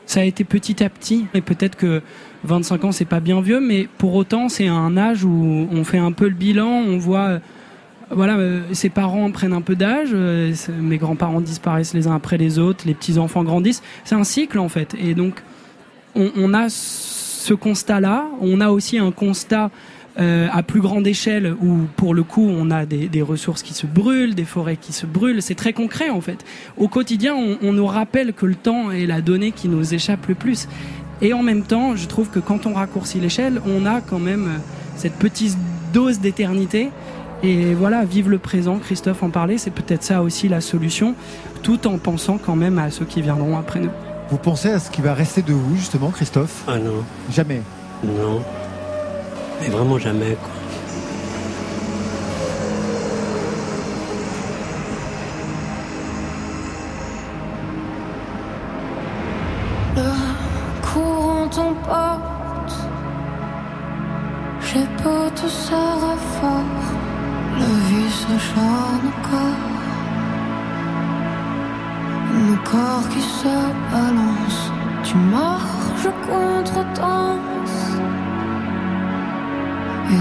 Ça a été petit à petit, et peut-être que 25 ans, c'est pas bien vieux, mais pour autant, c'est un âge où on fait un peu le bilan, on voit. euh, Voilà, euh, ses parents prennent un peu d'âge, euh, mes grands-parents disparaissent les uns après les autres, les petits-enfants grandissent. C'est un cycle en fait. Et donc, on, a ce constat-là. On a aussi un constat à plus grande échelle où pour le coup on a des, ressources qui se brûlent, des forêts qui se brûlent. C'est très concret en fait. Au quotidien, on, nous rappelle que le temps est la donnée qui nous échappe le plus. Et en même temps, je trouve que quand on raccourcit l'échelle, on a quand même euh, cette petite dose d'éternité. Et voilà, vive le présent, Christophe en parlait, c'est peut-être ça aussi la solution, tout en pensant quand même à ceux qui viendront après nous. Vous pensez à ce qui va rester de vous, justement, Christophe? Ah non. Jamais Non. Mais vraiment jamais, quoi.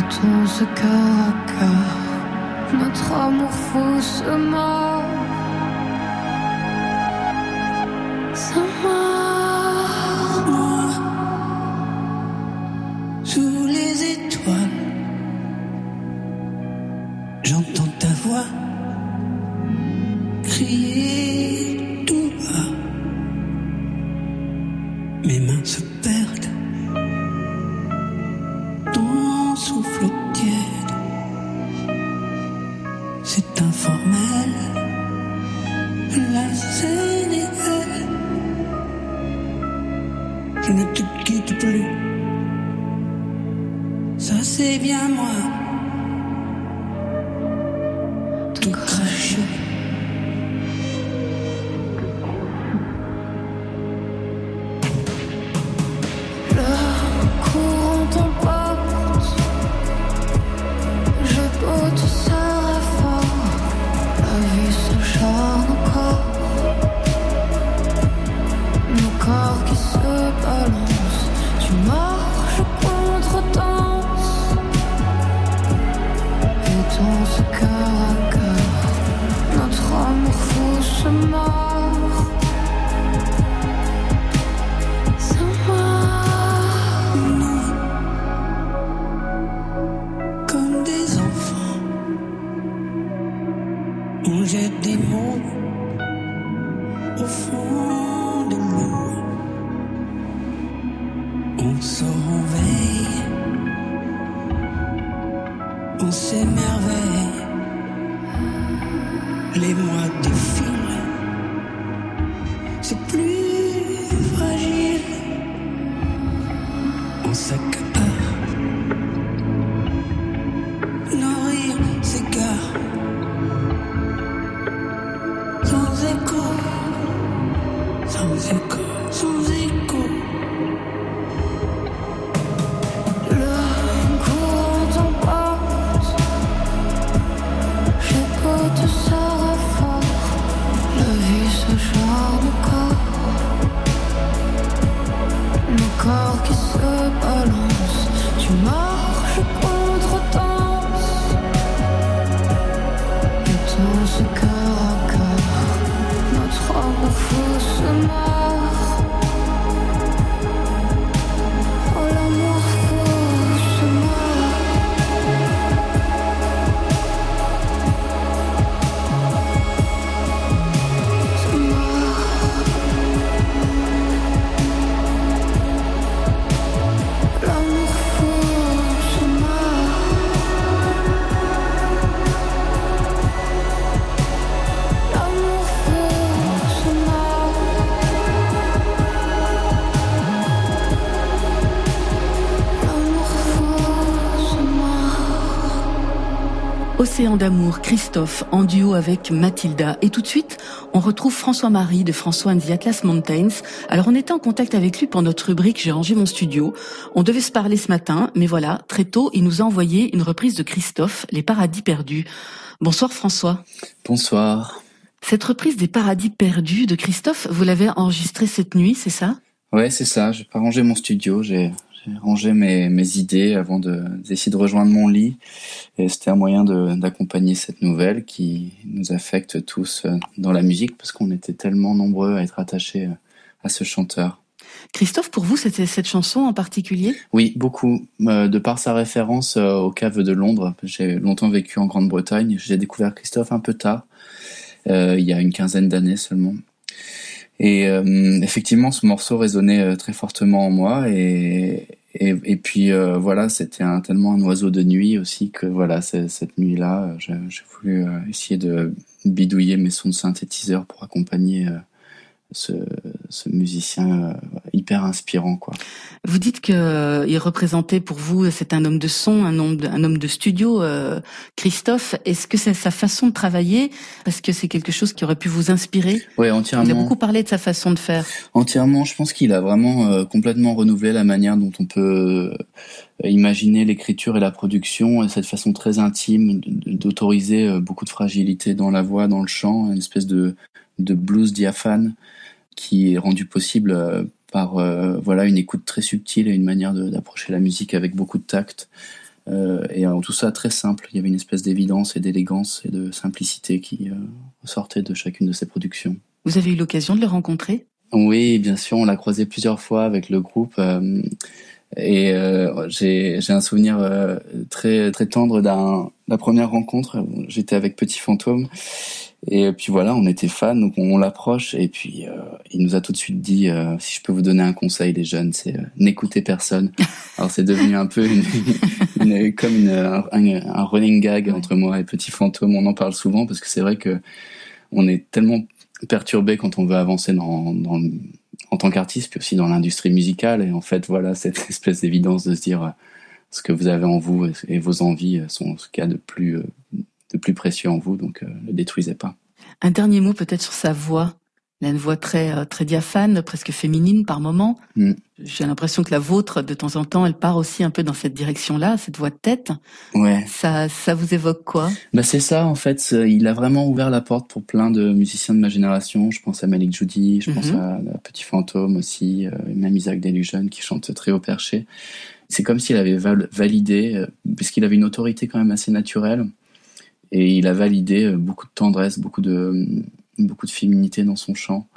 Et ton ce cœur à cœur, notre amour fou se mord. Océan d'amour, Christophe, en duo avec Mathilda. Et tout de suite, on retrouve François-Marie de François and the Atlas Mountains. Alors on était en contact avec lui pour notre rubrique J'ai rangé mon studio. On devait se parler ce matin, mais voilà, très tôt, il nous a envoyé une reprise de Christophe, Les Paradis Perdus. Bonsoir François. Bonsoir. Cette reprise des Paradis Perdus de Christophe, vous l'avez enregistrée cette nuit, c'est ça? Ouais, c'est ça. J'ai pas rangé mon studio. J'ai j'ai rangé mes, mes idées avant de d'essayer de rejoindre mon lit. Et c'était un moyen d'accompagner cette nouvelle qui nous affecte tous euh, dans la musique parce qu'on était tellement nombreux à être attachés euh, à ce chanteur. Christophe, pour vous, c'était cette chanson en particulier? Oui, beaucoup. Euh, de par sa référence aux caves de Londres, j'ai longtemps vécu en Grande-Bretagne. J'ai découvert Christophe un peu tard, euh, il y a une quinzaine d'années seulement. Et euh, effectivement, ce morceau résonnait euh, très fortement en moi. Et, et, puis euh, voilà, c'était un, tellement un oiseau de nuit aussi que voilà, cette nuit-là, j'ai voulu essayer de bidouiller mes sons de synthétiseur pour accompagner ce, ce, musicien euh, hyper inspirant quoi. Vous dites que euh, il représentait pour vous c'est un homme de son, un homme de, un homme de studio. Euh, Christophe, est-ce que c'est sa façon de travailler? Parce que c'est quelque chose qui aurait pu vous inspirer? Oui, entièrement. Il a beaucoup parlé de sa façon de faire. Entièrement, je pense qu'il a vraiment complètement renouvelé la manière dont on peut imaginer l'écriture et la production et cette façon très intime d'autoriser beaucoup de fragilité dans la voix, dans le chant, une espèce de de blues diaphane qui est rendu possible euh, par euh, voilà une écoute très subtile et une manière d'approcher la musique avec beaucoup de tact. Euh, et tout ça très simple. Il y avait une espèce d'évidence et d'élégance et de simplicité qui sortait de chacune de ses productions. Vous avez eu l'occasion de le rencontrer? Oui, bien sûr, on l'a croisé plusieurs fois avec le groupe. et j'ai un souvenir très très tendre d'un la première rencontre. J'étais avec Petit Fantôme et puis voilà, on était fans, donc on, l'approche et puis euh, il nous a tout de suite dit euh, si je peux vous donner un conseil, les jeunes, c'est euh, n'écoutez personne. Alors c'est devenu un peu une, une, comme une, un, un, running gag entre moi et Petit Fantôme. On en parle souvent parce que c'est vrai que on est tellement perturbé quand on veut avancer dans, dans en tant qu'artiste, puis aussi dans l'industrie musicale. Et en fait, voilà cette espèce d'évidence de se dire ce que vous avez en vous et vos envies sont ce qu'il y a de plus de plus précieux en vous, donc ne euh, le détruisez pas. Un dernier mot peut-être sur sa voix. Il a une voix très euh, très diaphane, presque féminine par moments. Mm. J'ai l'impression que la vôtre, de temps en temps, elle part aussi un peu dans cette direction-là, cette voix de tête. Ouais. Ça, ça vous évoque quoi? Bah c'est ça en fait. Il a vraiment ouvert la porte pour plein de musiciens de ma génération. Je pense à Malik Judy, je pense mm-hmm. à, Petit Fantôme aussi, euh, même Isaac Delusion qui chante très haut perché. C'est comme s'il avait validé, puisqu'il avait une autorité quand même assez naturelle et il a validé euh, beaucoup de tendresse, beaucoup de, euh, beaucoup de féminité dans son chant.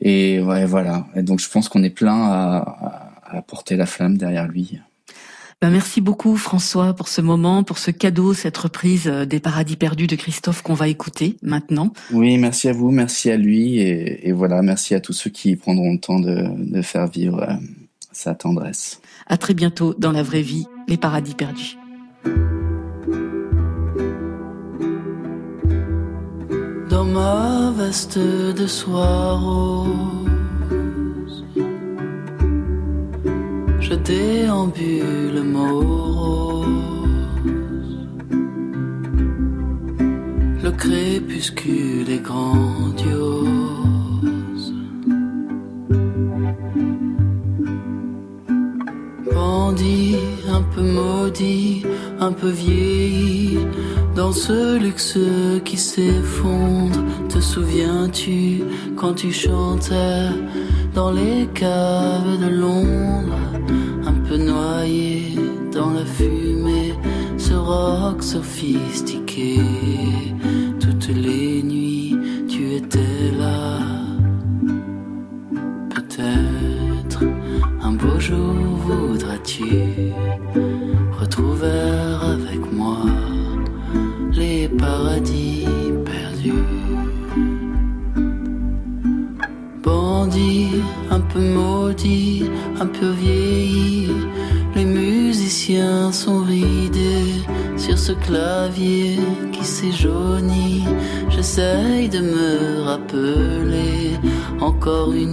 Et ouais, voilà. Et donc je pense qu'on est plein à, à, porter la flamme derrière lui. Ben merci beaucoup François pour ce moment, pour ce cadeau, cette reprise euh, des Paradis perdus de Christophe qu'on va écouter maintenant. Oui, merci à vous, merci à lui et, et voilà, merci à tous ceux qui prendront le temps de, de faire vivre sa tendresse. À très bientôt dans la vraie vie, les Paradis perdus. Ma veste de soie rose. Je déambule morose. Le crépuscule est grandiose. Bandit, un peu maudit, un peu vieilli dans ce luxe qui s'effondre, te souviens-tu quand tu chantais dans les caves de Londres, un peu noyé dans la fumée, ce rock sophistiqué. Toutes les nuits, tu étais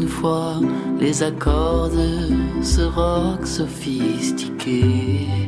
fois les accords de ce rock sophistiqué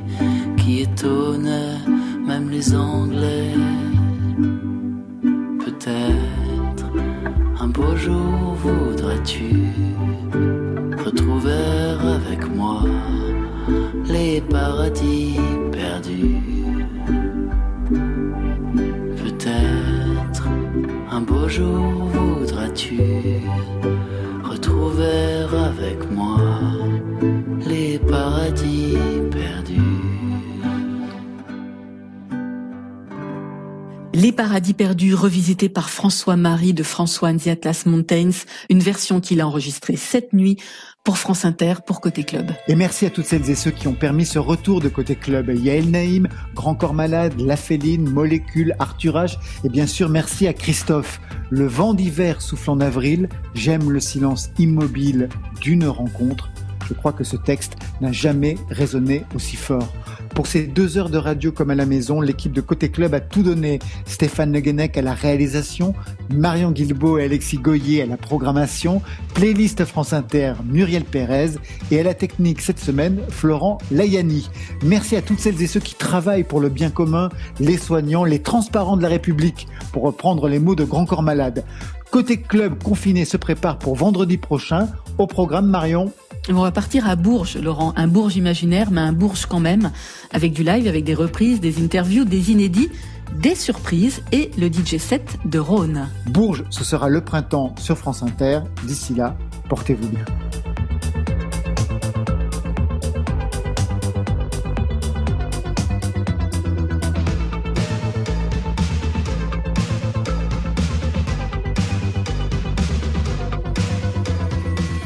revisités par François Marie de François and the Atlas Mountains, une version qu'il a enregistrée cette nuit pour France Inter, pour Côté Club. Et merci à toutes celles et ceux qui ont permis ce retour de Côté Club. Yael Naïm, Grand Corps Malade, La Féline, Molécule, Arthur. Et bien sûr, merci à Christophe. Le vent d'hiver souffle en avril. J'aime le silence immobile d'une rencontre. Je crois que ce texte n'a jamais résonné aussi fort. Pour ces deux heures de radio comme à la maison, l'équipe de Côté Club a tout donné. Stéphane Leguenec à la réalisation, Marion Guilbeault et Alexis Goyer à la programmation, playlist France Inter, Muriel Pérez et à la technique cette semaine, Florent Layani. Merci à toutes celles et ceux qui travaillent pour le bien commun, les soignants, les transparents de la République, pour reprendre les mots de Grand Corps Malade. Côté Club confiné se prépare pour vendredi prochain. Au programme Marion. On va partir à Bourges, Laurent. Un Bourges imaginaire, mais un Bourges quand même, avec du live, avec des reprises, des interviews, des inédits, des surprises et le DJ set de Rhône. Bourges, ce sera le printemps sur France Inter. D'ici là, portez-vous bien.